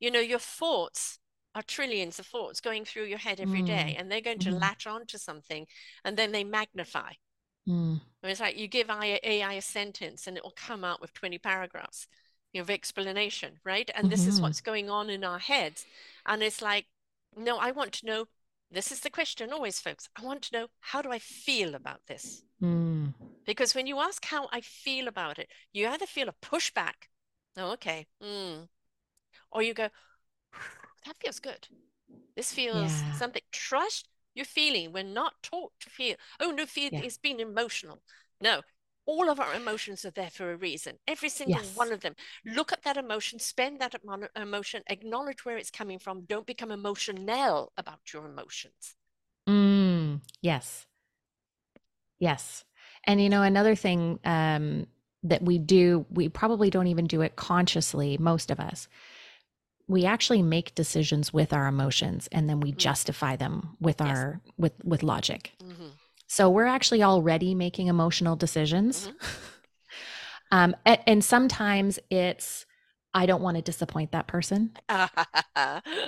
you know your thoughts are trillions of thoughts going through your head every day Mm, and they're going to mhm. latch on to something and then they magnify. Mm, it's like you give AI, a sentence and it will come out with 20 paragraphs you know, of explanation right? And this is Mhm. what's going on in our heads. And it's like no I want to know this is the question always folks I want to know how do I feel about this? Mm, because when you ask how I feel about it, you either feel a pushback, oh, okay, mm, or you go, that feels good. This feels Yeah. something. Trust your feeling. We're not taught to feel, oh, no, feel Yeah. it's been emotional. No, all of our emotions are there for a reason. Every single Yes. one of them. Look at that emotion, spend that emotion, acknowledge where it's coming from. Don't become emotional about your emotions. mm. Yes. Yes. And you know, another thing um, that we do, we probably don't even do it consciously, most of us. We actually make decisions with our emotions and then we Mm. justify them with Yes. our with with logic. Mhm. So we're actually already making emotional decisions. Mm-hmm. um, a- and sometimes it's I don't want to disappoint that person.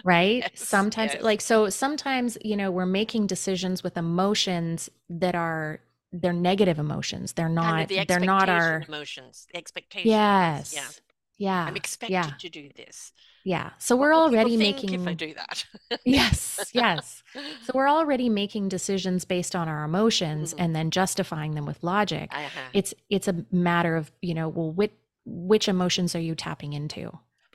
right Yes, sometimes yes. like so sometimes you know we're making decisions with emotions that are they're negative emotions they're kind not of the they're not our emotions the expectation yes yeah yeah i'm expected yeah to do this. Yeah so we're What already making if i do that. Yes yes. So we're already making decisions based on our emotions Mhm. and then justifying them with logic. Uh-huh. it's it's a matter of you know well which which emotions are you tapping into?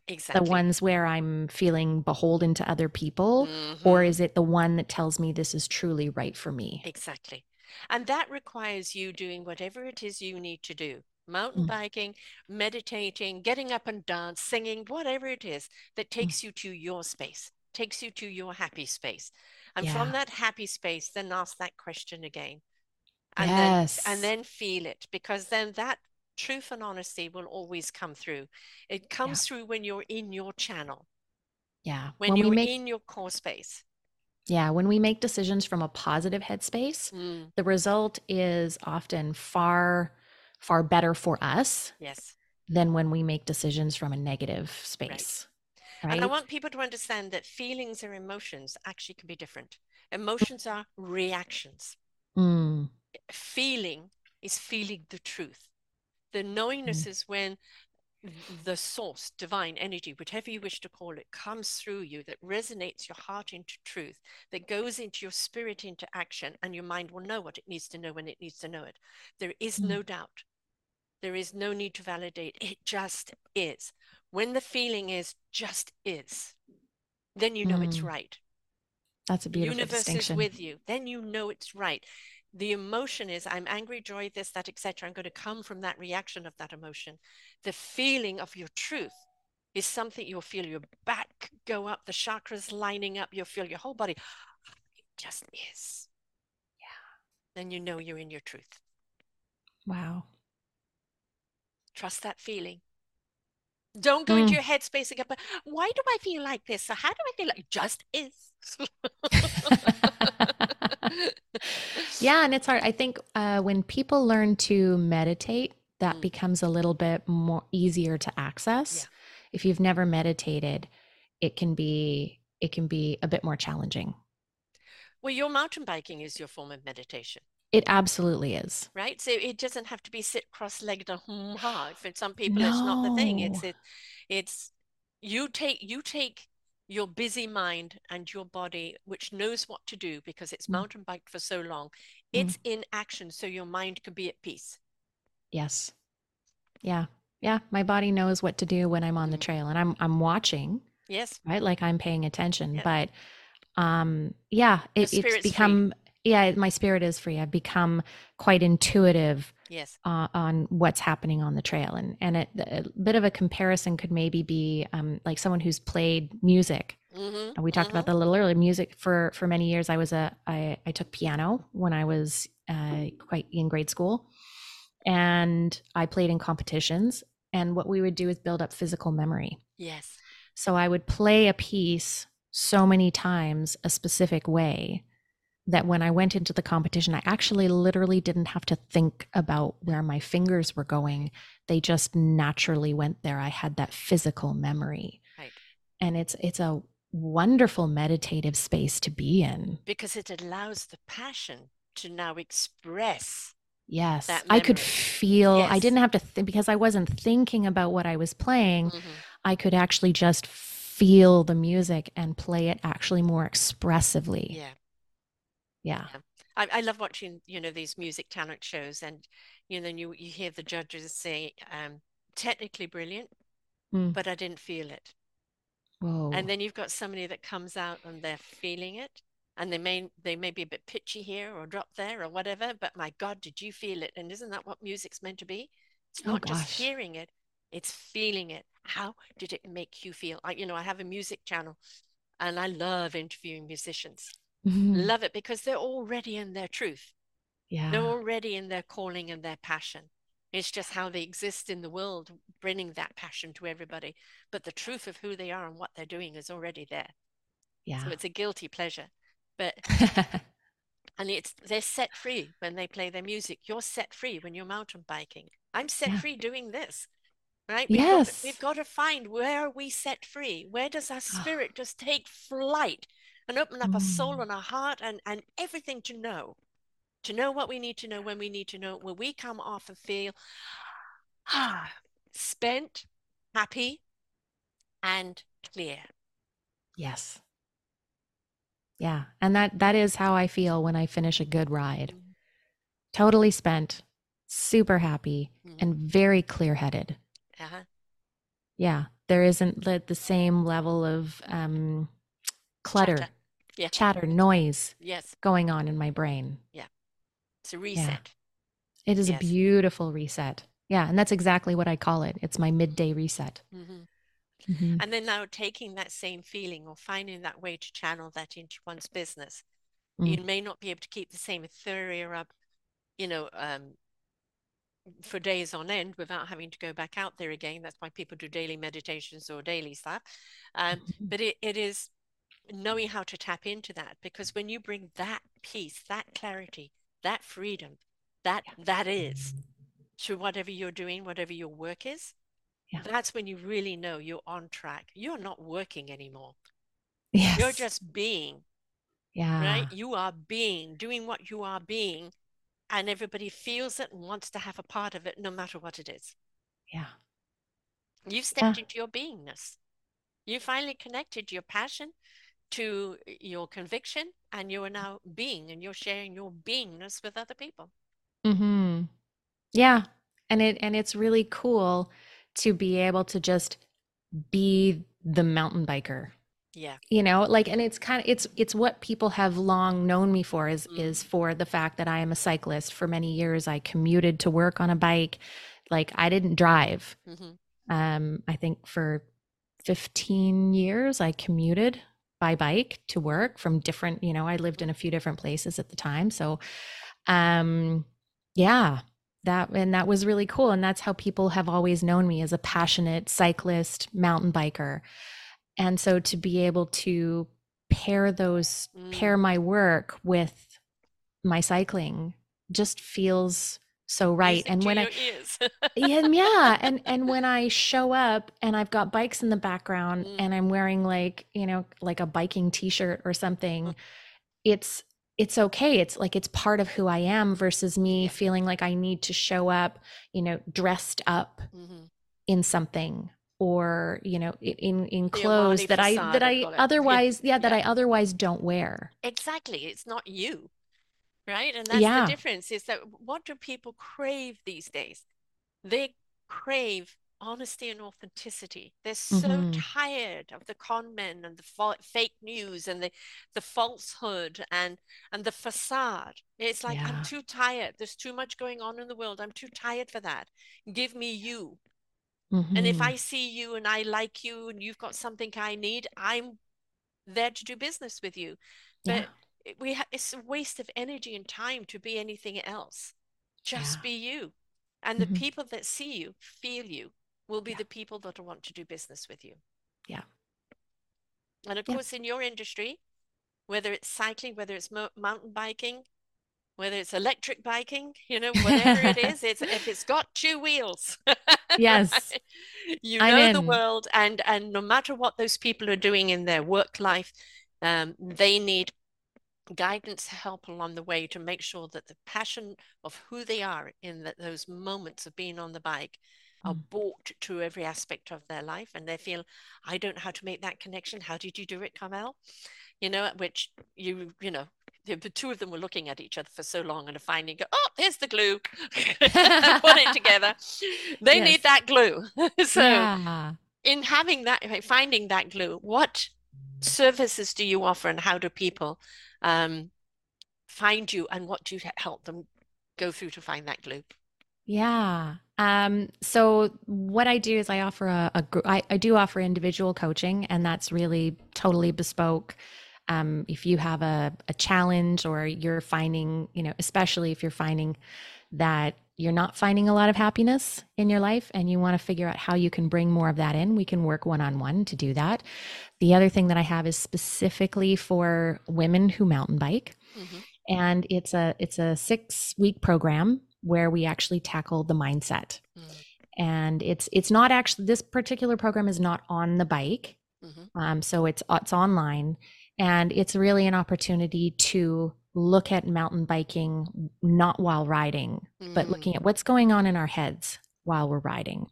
Exactly. the ones where i'm feeling beholden to other people or Mhm. is it the one that tells me this is truly right for me? Exactly. And that requires you doing whatever it is you need to do mountain Mm. biking meditating getting up and dance singing whatever it is that Mm. takes you to your space takes you to your happy space. And from that happy space then ask that question again. And yes then and then feel it because then that truth and honesty will always come through. It comes through when you're in your channel. Yeah. When, when you're make in your core space. Yeah when we make decisions from a positive headspace Mm, the result is often far far better for us yes. than when we make decisions from a negative space right, and i want people to understand that feelings or emotions actually can be different. Emotions are reactions. Mm, feeling is feeling the truth. The knowingness is when the source, divine energy, whatever you wish to call it, comes through you, that resonates your heart into truth, that goes into your spirit into action, and your mind will know what it needs to know when it needs to know it. There is Mm. no doubt. There is no need to validate. It just is. When the feeling is just is, then you know it's Mm. right. that's a beautiful universe distinction is with you. Then you know it's right. The emotion is I'm angry, joy, this, that, etc. I'm going to come from that reaction of that emotion. The feeling of your truth is something you'll feel your back go up, the chakras lining up, you'll feel your whole body. It just is. Yeah. Then you know you're in your truth. wow Trust that feeling. Don't go into Mm. your headspace and go, but why do I feel like this? So how do I feel like just is? yeah and it's hard i think uh, when people learn to meditate that Mm. becomes a little bit more easier to access Yeah. if you've never meditated it can be it can be a bit more challenging Well, your mountain biking is your form of meditation. It absolutely is right? So it doesn't have to be sit cross-legged hum ha. For some people, it's not the thing. It's it, it's you take you take your busy mind and your body, which knows what to do because it's Mm. mountain biked for so long, Mm. it's in action so your mind can be at peace. Yes. Yeah. Yeah. My body knows what to do when I'm on the Mhm. trail and I'm I'm watching, Yes. right? Like I'm paying attention. Yeah. But um yeah, it, it's become yeah, my spirit is free. I've become quite intuitive Yes. uh, on what's happening on the trail and and it, a bit of a comparison could maybe be um like someone who's played music Mm-hmm. And we talked about that a little earlier. Music for for many years, I was a I I took piano when I was uh, quite in grade school, and I played in competitions. And what we would do is build up physical memory. Yes. So I would play a piece so many times a specific way that when I went into the competition, I actually literally didn't have to think about where my fingers were going. They just naturally went there. I had that physical memory. Right. And it's it's a wonderful meditative space to be in. Because it allows the passion to now express. Yes. I could feel I didn't have to think because I wasn't thinking about what I was playing. Mhm. I could actually just feel the music and play it actually more expressively. Yeah. Yeah. I, I love watching, you know, these music talent shows and, you know, you, you hear the judges say, um, technically brilliant, Mm. but I didn't feel it. Whoa. And then you've got somebody that comes out and they're feeling it. And they may they may be a bit pitchy here or drop there or whatever, but my God, did you feel it? And isn't that what music's meant to be? It's Oh, not just hearing it, it's feeling it. How did it make you feel? I, you know, I have a music channel and I love interviewing musicians. Mhm. Love it because they're already in their truth. Yeah. They're already in their calling and their passion. It's just how they exist in the world, bringing that passion to everybody. But the truth of who they are and what they're doing is already there. Yeah. So it's a guilty pleasure. But and it's they're set free when they play their music. You're set free when you're mountain biking. I'm set Yeah. free doing this. Right? We've got, to- yes. we've got to find where are we set free? Where does our spirit just take flight and open up our soul Mm. and our heart and, and everything to know? To know what we need to know when we need to know, where we come off and feel ah, spent, happy, and clear. Yes. Yeah. And that that is how I feel when I finish a good ride. Mhm. Totally spent, super happy, Mhm. and very clear-headed. Uh-huh. Yeah. There isn't the, the same level of um clutter, Chatter. Yeah. chatter, noise Yes. going on in my brain. Yeah. It's a reset. It is Yes. a beautiful reset. Yeah, and that's exactly what I call it. It's my midday reset. Mhm. Mhm. And then now taking that same feeling or finding that way to channel that into one's business. Mm. You may not be able to keep the same etheria up, you know, um, for days on end without having to go back out there again. That's why people do daily meditations or daily stuff. Um, but it, it is knowing how to tap into that because when you bring that peace, that clarity, that freedom, that that is to whatever you're doing, whatever your work is, Yeah. that's when you really know you're on track. You're not working anymore. Yes. You're just being, yeah. right? You are being, doing what you are being, and everybody feels it and wants to have a part of it no matter what it is. Yeah. You've stepped into your beingness. You finally connected your passion to your conviction, and you are now being, and you're sharing your beingness with other people. mm-hmm. Yeah. And it and it's really cool to be able to just be the mountain biker. Yeah. You know, like and it's kind of it's it's what people have long known me for is Mm. is for the fact that I am a cyclist. For many years I commuted to work on a bike. Like I didn't drive. hmm Um I think for 15 years I commuted by bike to work from different, you know, I lived in a few different places at the time. So um yeah, that and that was really cool and that's how people have always known me as a passionate cyclist, mountain biker. And so to be able to pair those pair Mm. my work with my cycling just feels so right. And when I yeah, and yeah, and and when I show up and I've got bikes in the background Mm. and I'm wearing like, you know, like a biking t-shirt or something, it's it's okay. It's like it's part of who I am versus me feeling like I need to show up, you know, dressed up Mhm. in something or you know in in clothes that I that I otherwise yeah, yeah that I otherwise don't wear. Exactly. It's not you. Right? And that's yeah. the difference is that what do people crave these days? They crave honesty and authenticity. They're so mm-hmm. tired of the con men and the fa- fake news and the the falsehood and and the facade. It's like yeah. I'm too tired. There's too much going on in the world. I'm too tired for that. Give me you. Mm-hmm. And if mm-hmm. I see you and I like you and you've got something I need, I'm there to do business with you. But yeah. We ha- it's a waste of energy and time to be anything else. Just yeah. be you. And mm-hmm. the people that see you, feel you, will be yeah. the people that want to do business with you. Yeah. And of course, in your industry, whether it's cycling, whether it's mo- mountain biking, whether it's electric biking, you know, whatever it is, it's if it's got two wheels. yes. you know the world and and no matter what those people are doing in their work life, um, they need guidance help along the way to make sure that the passion of who they are in the, those moments of being on the bike are mm. brought to every aspect of their life and they feel i don't know how to make that connection how did you do it carmel you know which you you know the, the two of them were looking at each other for so long and are finding oh there's the glue put it together they yes. need that glue so yeah. in having that finding that glue what services do you offer and how do people um, find you and what do you help them go through to find that glue yeah. Um, so what I do is I offer a, a I, I do offer individual coaching and that's really totally bespoke. Um, if you have a, a challenge or you're finding, you know, especially if you're finding that you're not finding a lot of happiness in your life and you want to figure out how you can bring more of that in, we can work one on one to do that. The other thing that I have is specifically for women who mountain bike. Mm-hmm. And it's a it's a 6 week program where we actually tackle the mindset. Mm. And it's it's not actually this particular program is not on the bike, mm-hmm. um, so it's it's online, and it's really an opportunity to look at mountain biking not while riding, mm. but looking at what's going on in our heads while we're riding.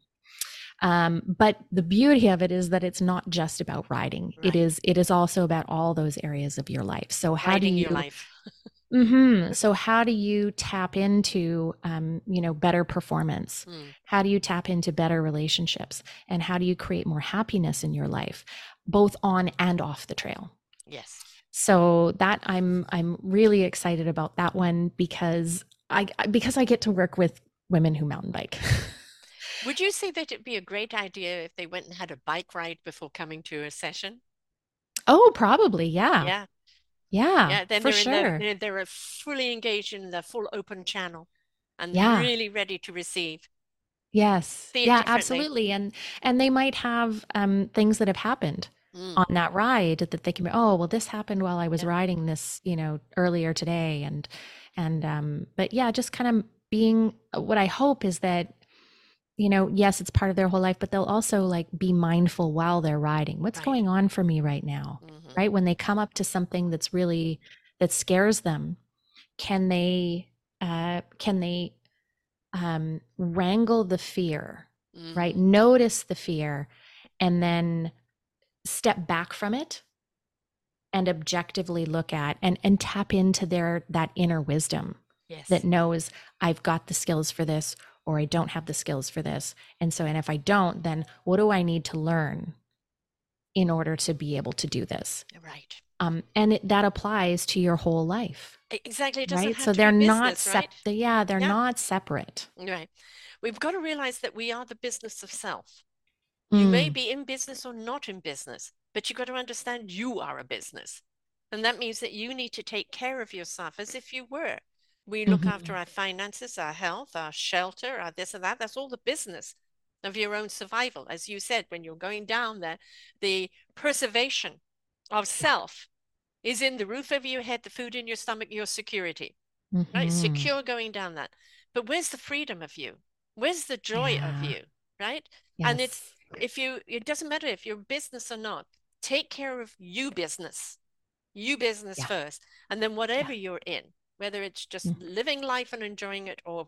Um, but the beauty of it is that it's not just about riding. Right. It is it is also about all those areas of your life. So how Riding do you Mm-hmm. So how do you tap into, um, you know, better performance? Mm. How do you tap into better relationships? And how do you create more happiness in your life, both on and off the trail? Yes. So that I'm I'm really excited about that one because I because I get to work with women who mountain bike. Would you say that it'd be a great idea if they went and had a bike ride before coming to a session? Oh, probably, yeah. Yeah. Yeah, yeah. Then for they're sure. The, they're fully engaged in the full open channel, and yeah. really ready to receive. Yes. yeah, absolutely. And and they might have um, things that have happened mm. on that ride that they can be. Oh, well, this happened while I was yeah. riding this, you know, earlier today, and and um, but yeah, just kind of being. What I hope is that you know, yes, it's part of their whole life, but they'll also like be mindful while they're riding. What's right. going on for me right now? Mm-hmm. Right? When they come up to something that's really that scares them, can they uh can they um wrangle the fear, mm-hmm. right? Notice the fear and then step back from it and objectively look at and and tap into their that inner wisdom yes. that knows I've got the skills for this or I don't have the skills for this. And so, and if I don't, then what do I need to learn in order to be able to do this? Right. Um, and it, that applies to your whole life. Exactly. right. so they're business, not separate. Right? Yeah, they're yeah. not separate. Right. We've got to realize that we are the business of self. You may mm. be in business or not in business, but you've got to understand you are a business. And that means that you need to take care of yourself as if you were. We look mm-hmm. after our finances, our health, our shelter, our this and that. That's all the business of your own survival. As you said, when you're going down there, the preservation of self is in the roof over your head, the food in your stomach, your security, mm-hmm. right? Secure going down that. But where's the freedom of you? Where's the joy yeah. of you, right? Yes. And it's if you, it doesn't matter if you're business or not, take care of you business, you business yeah. first. And then whatever yeah. you're in, whether it's just mm-hmm. living life and enjoying it or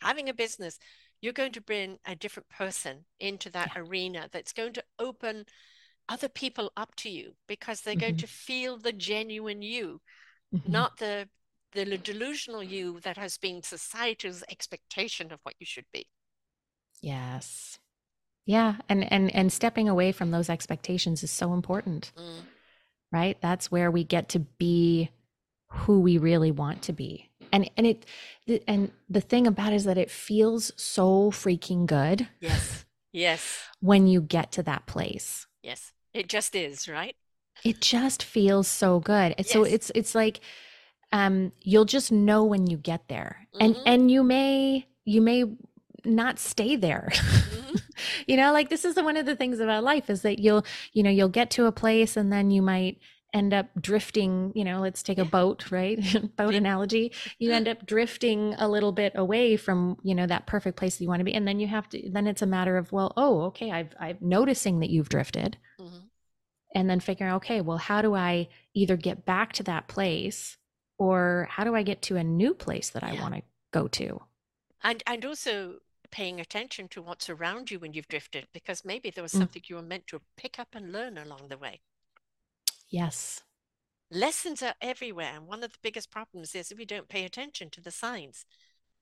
having a business, you're going to bring a different person into that yeah. arena that's going to open other people up to you because they're mm-hmm. going to feel the genuine you, mm-hmm. not the the delusional you that has been society's expectation of what you should be. Yes. Yeah, and and and stepping away from those expectations is so important. Mm. Right? That's where we get to be who we really want to be. And and it and the thing about it is that it feels so freaking good. Yes. Yes. When you get to that place. Yes. It just is, right? It just feels so good. Yes. So it's it's like um you'll just know when you get there. Mm-hmm. And and you may you may not stay there. Mm-hmm. you know, like this is the, one of the things about life is that you'll, you know, you'll get to a place and then you might end up drifting, you know, let's take a boat, right? boat analogy. You end up drifting a little bit away from, you know, that perfect place that you want to be. And then you have to then it's a matter of, well, oh, okay, I've I'm noticing that you've drifted. Mm-hmm. And then figuring, okay, well, how do I either get back to that place or how do I get to a new place that I yeah. want to go to? And and also paying attention to what's around you when you've drifted because maybe there was mm. something you were meant to pick up and learn along the way. Yes. Lessons are everywhere. And one of the biggest problems is we don't pay attention to the signs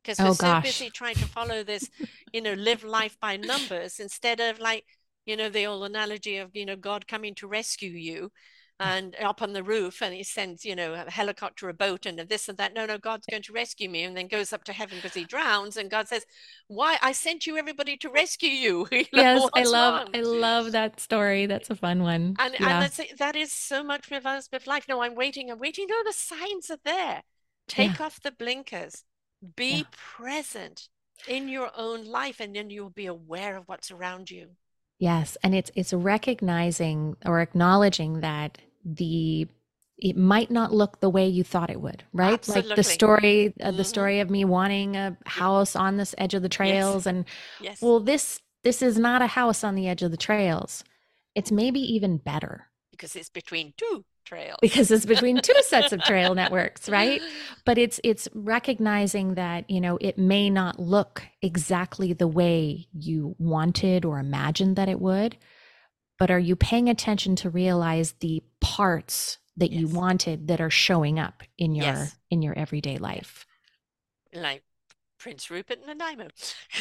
because we're oh, so busy trying to follow this, you know, live life by numbers instead of like, you know, the old analogy of, you know, God coming to rescue you and up on the roof and he sends you know a helicopter a boat and a this and that. No no god's going to rescue me and then goes up to heaven because he drowns and god says why i sent you everybody to rescue you, yes i love wrong? i love that story. That's a fun one. And, yeah. and that's, that is so much with us with life. No i'm waiting i'm waiting. No the signs are there. Take yeah. off the blinkers. Be yeah. present in your own life and then you'll be aware of what's around you. Yes, and it's it's recognizing or acknowledging that the it might not look the way you thought it would, right? Absolutely. Like the story, uh, mm-hmm. the story of me wanting a house on this edge of the trails, yes. and yes. well, this this is not a house on the edge of the trails. It's maybe even better because it's between two trails. Because it's between two sets of trail networks, right? But it's it's recognizing that, you know, it may not look exactly the way you wanted or imagined that it would, but are you paying attention to realize the parts that yes. you wanted that are showing up in your yes. in your everyday life? Like Prince Rupert and Nanaimo.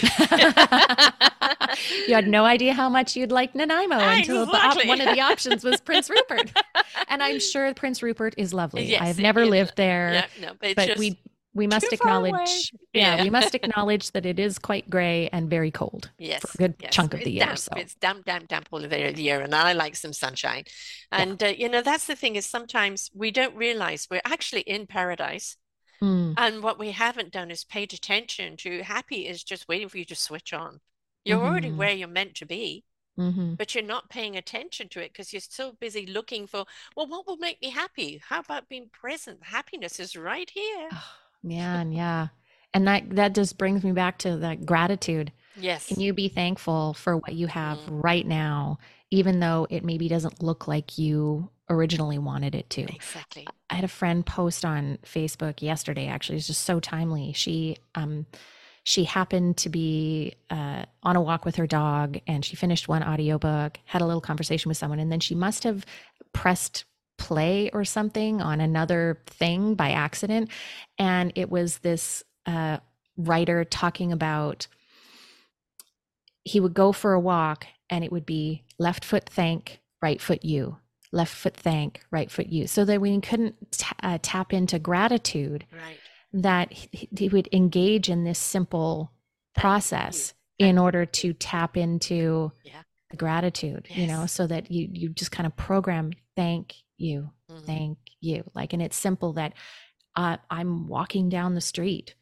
you had no idea how much you'd like Nanaimo until exactly. op- one of the options was Prince Rupert. and I'm sure Prince Rupert is lovely. Yes, I've never lived there, yeah, no, but, but we we must acknowledge yeah, yeah, we must acknowledge that it is quite gray and very cold yes, for a good yes. chunk of the it's year so it's damp damp damp all of the year and i like some sunshine and yeah. uh, you know that's the thing is sometimes we don't realize we're actually in paradise mm. and what we haven't done is paid attention to happy is just waiting for you to switch on you're mm-hmm. already where you're meant to be Mm-hmm. but you're not paying attention to it because you're so busy looking for well what will make me happy how about being present happiness is right here oh, Man, yeah. And that that just brings me back to that gratitude. Yes. Can you be thankful for what you have mm. right now, even though it maybe doesn't look like you originally wanted it to? Exactly. I had a friend post on Facebook yesterday, actually, it's just so timely. She um she happened to be uh, on a walk with her dog and she finished one audiobook, had a little conversation with someone, and then she must have pressed play or something on another thing by accident. And it was this uh, writer talking about he would go for a walk and it would be left foot thank, right foot you, left foot thank, right foot you. So that we couldn't t- uh, tap into gratitude, right. that he, he, would engage in this simple process in order to tap into yeah. the gratitude, yes. you know, so that you you just kind of program thank you, mm-hmm. thank you. Like, and it's simple that uh, I'm walking down the street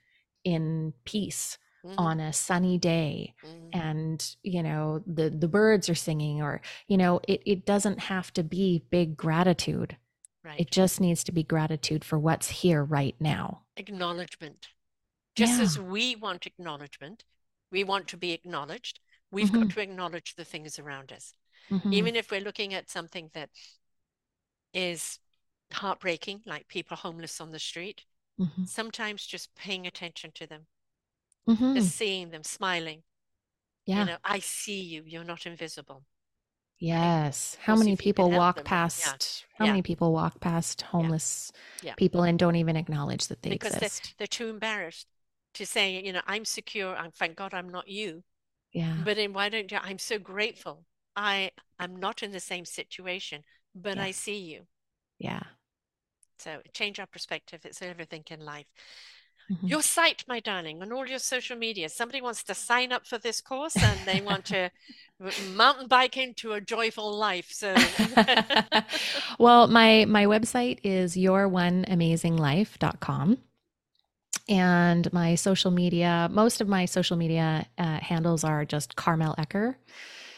in peace mm-hmm. on a sunny day mm-hmm. and you know the the birds are singing or you know it, it doesn't have to be big gratitude right it just needs to be gratitude for what's here right now acknowledgement just yeah. as we want acknowledgement we want to be acknowledged we've mm-hmm. got to acknowledge the things around us mm-hmm. even if we're looking at something that is heartbreaking, like people homeless on the street. Mm-hmm. Sometimes just paying attention to them, mm-hmm. just seeing them smiling. Yeah. You know, I see you. You're not invisible. Yes. How many people walk past yeah. how yeah. many people walk past homeless yeah. people and don't even acknowledge that they because exist? They're, they're too embarrassed to say, you know, I'm secure. I'm thank God I'm not you. Yeah. But then why don't you I'm so grateful. I I'm not in the same situation, but. I see you. Yeah. So change our perspective. It's everything in life. Mm-hmm. Your site, my darling, on all your social media. Somebody wants to sign up for this course and they want to mountain bike into a joyful life. So, well, my my website is youroneamazinglife.com. And my social media, most of my social media uh, handles are just Carmel Ecker.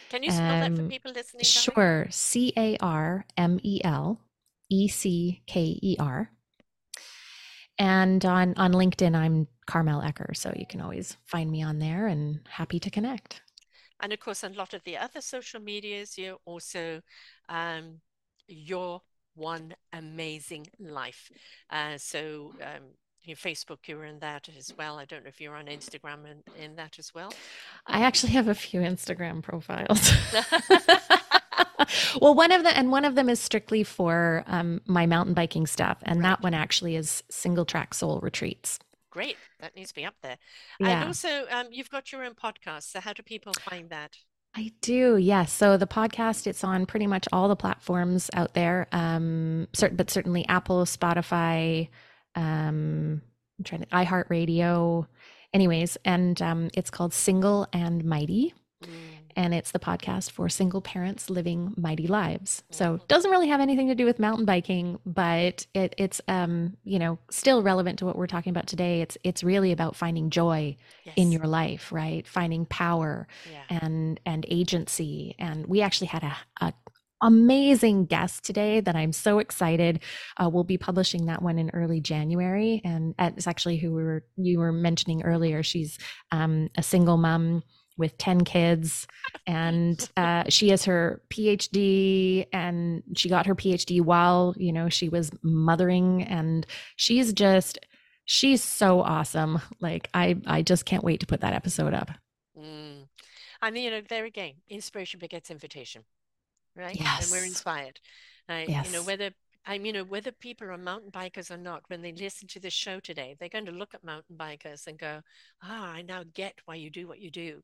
Can you spell um, that for um, people listening? Sure. C A R M E L E C K E R. And on, on LinkedIn, I'm Carmel Ecker. So you can always find me on there and happy to connect. And of course, on a lot of the other social medias, you're also um, your one amazing life. Uh, so um, your Facebook, you're in that as well. I don't know if you're on Instagram in, in that as well. I actually have a few Instagram profiles. well, one of them, and one of them is strictly for um, my mountain biking stuff, and right. that one actually is single track soul retreats. Great, that needs to be up there. Yeah. And also, um, you've got your own podcast. So, how do people find that? I do, yes. So the podcast, it's on pretty much all the platforms out there, um, but certainly Apple, Spotify, um, I'm trying to iHeartRadio, anyways, and um, it's called Single and Mighty. Mm and it's the podcast for single parents living mighty lives. So it doesn't really have anything to do with mountain biking, but it, it's um, you know still relevant to what we're talking about today. It's it's really about finding joy yes. in your life, right? Finding power yeah. and and agency. And we actually had a, a amazing guest today that I'm so excited. Uh, we'll be publishing that one in early January, and it's actually who we were you were mentioning earlier. She's um, a single mom with 10 kids and uh, she has her phd and she got her phd while you know she was mothering and she's just she's so awesome like i i just can't wait to put that episode up mm. and you know there again inspiration begets invitation right yes. and we're inspired yes. you know whether I mean, you know, whether people are mountain bikers or not, when they listen to this show today, they're going to look at mountain bikers and go, ah, I now get why you do what you do.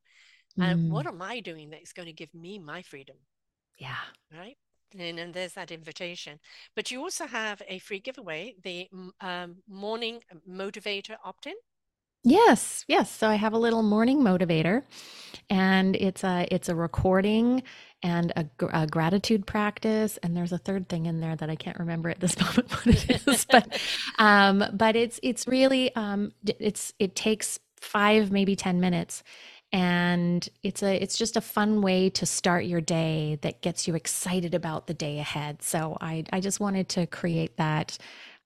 And what mm. am I doing that's going to give me my freedom? Yeah. Right. And, and there's that invitation. But you also have a free giveaway, the um, morning motivator opt in. Yes, yes. So I have a little morning motivator, and it's a it's a recording and a, a, gratitude practice, and there's a third thing in there that I can't remember at this moment what it is, but um, but it's it's really um, it's it takes five maybe ten minutes, and it's a it's just a fun way to start your day that gets you excited about the day ahead. So I I just wanted to create that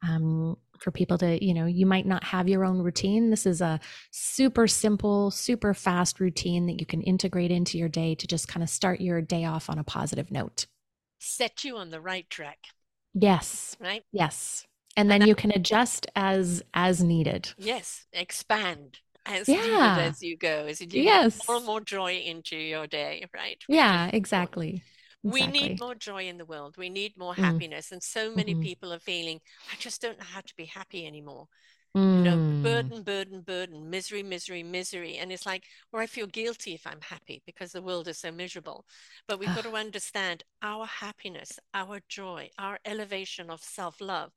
um, for people to, you know, you might not have your own routine. This is a super simple, super fast routine that you can integrate into your day to just kind of start your day off on a positive note. Set you on the right track. Yes. Right? Yes. And then you can adjust as as needed. Yes, expand as yeah. as you go, as you yes. more and more joy into your day, right? Which yeah, exactly. We exactly. need more joy in the world. We need more mm. happiness. And so many mm-hmm. people are feeling, I just don't know how to be happy anymore. Mm. You know, mm. burden, burden, burden, misery, misery, misery. And it's like, or I feel guilty if I'm happy because the world is so miserable. But we've got to understand our happiness, our joy, our elevation of self love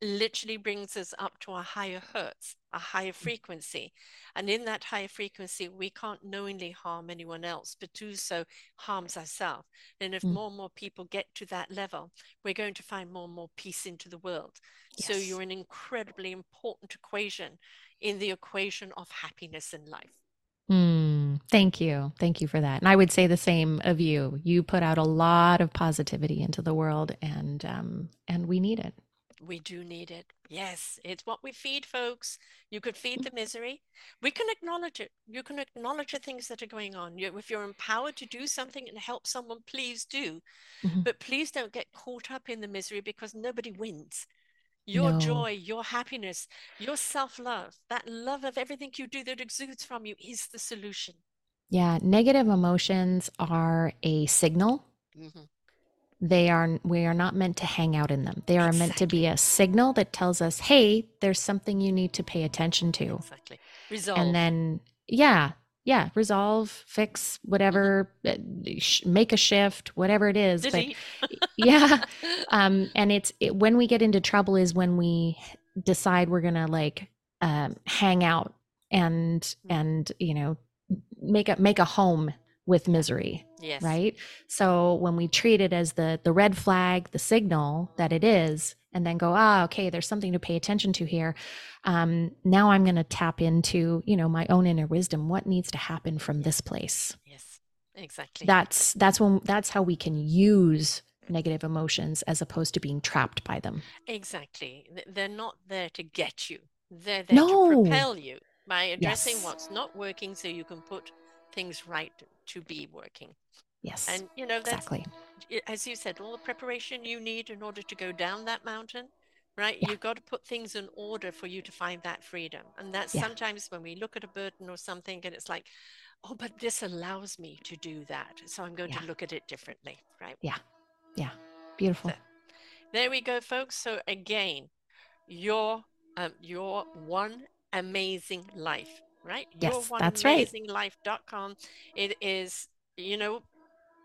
literally brings us up to a higher hertz, a higher mm. frequency. And in that higher frequency, we can't knowingly harm anyone else, but do so harms ourselves. And if mm. more and more people get to that level, we're going to find more and more peace into the world. Yes. So you're an incredibly important equation in the equation of happiness in life. Mm, thank you. Thank you for that. And I would say the same of you. You put out a lot of positivity into the world and um, and we need it. We do need it. Yes, it's what we feed, folks. You could feed the misery. We can acknowledge it. You can acknowledge the things that are going on. You, if you're empowered to do something and help someone, please do. Mm-hmm. But please don't get caught up in the misery because nobody wins. Your No. joy, your happiness, your self-love, that love of everything you do that exudes from you is the solution. Yeah, negative emotions are a signal. hmm They are we are not meant to hang out in them. They are meant to be a signal that tells us, "Hey, there's something you need to pay attention to." Exactly. Resolve. And then yeah, yeah, resolve, fix whatever, uh, sh- make a shift, whatever it is, but Delete. yeah, um and it's it, when we get into trouble is when we decide we're going to like um hang out and Mm. and you know make a make a home with misery Yes. right so when we treat it as the the red flag the signal that it is and then go ah okay there's something to pay attention to here um now i'm going to tap into you know my own inner wisdom what needs to happen from this place Yes. Exactly. that's that's when that's how we can use negative emotions as opposed to being trapped by them Exactly. They're not there to get you. They're there to no propel you by addressing yes what's not working so you can put things right to be working. yes And you know, that's exactly as you said, all the preparation you need in order to go down that mountain, right? yeah You've got to put things in order for you to find that freedom. And that's yeah sometimes when we look at a burden or something and it's like, oh, but this allows me to do that. So I'm going yeah to look at it differently, right? yeah yeah beautiful So there we go, folks. So again, your um, your one amazing life, right? Yes one that's right amazing life.com. It is, you know,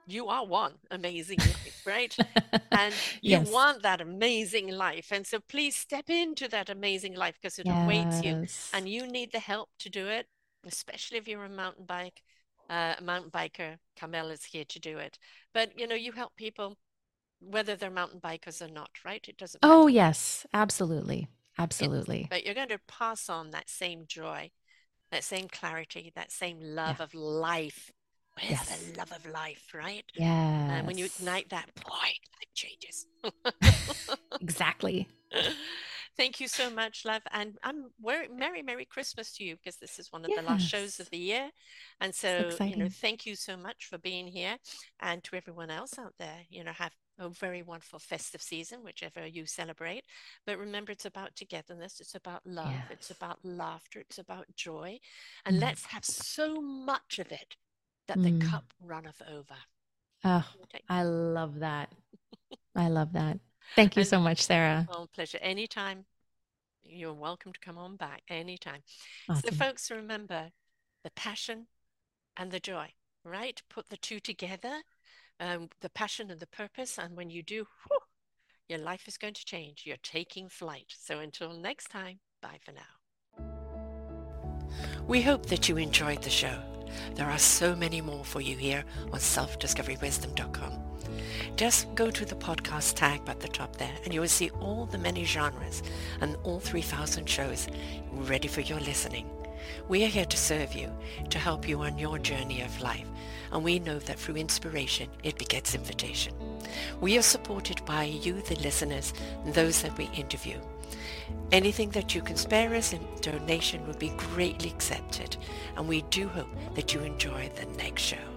you are one amazing life, right? And you yes want that amazing life. And so please step into that amazing life because it awaits you. And you need the help to do it, especially if you're a mountain bike, uh, a mountain biker. Carmel is here to do it. But you know, you help people whether they're mountain bikers or not, right? It doesn't oh yes absolutely Yes. absolutely But you're going to pass on that same joy, that same clarity, that same yeah love of life. Where's yes the love of life, right? Yeah. And when you ignite that, boy, life changes. exactly Thank you so much, love. And I'm Merry, Merry Christmas to you because this is one of the last shows of the year. And so so, you know, thank you so much for being here. And to everyone else out there, you know, have a very wonderful festive season, whichever you celebrate. But remember, it's about togetherness, it's about love, it's about laughter, it's about joy. And mm. let's have so much of it that the Mm. cup runneth over. oh Okay. i love that i love that thank you And so much sarah oh, pleasure. Anytime. You're welcome to come on back anytime. So, folks, remember the passion and the joy, right? Put the two together, um, the passion and the purpose. And when you do, whew, your life is going to change. You're taking flight. So, until next time, bye for now. We hope that you enjoyed the show. There are so many more for you here on selfdiscoverywisdom.com. Just go to the podcast tag at the top there and you will see all the many genres and all 3,000 shows ready for your listening. We are here to serve you, to help you on your journey of life, and we know that through inspiration, it begets invitation. We are supported by you, the listeners, and those that we interview. Anything that you can spare us in donation would be greatly accepted, and we do hope that you enjoy the next show.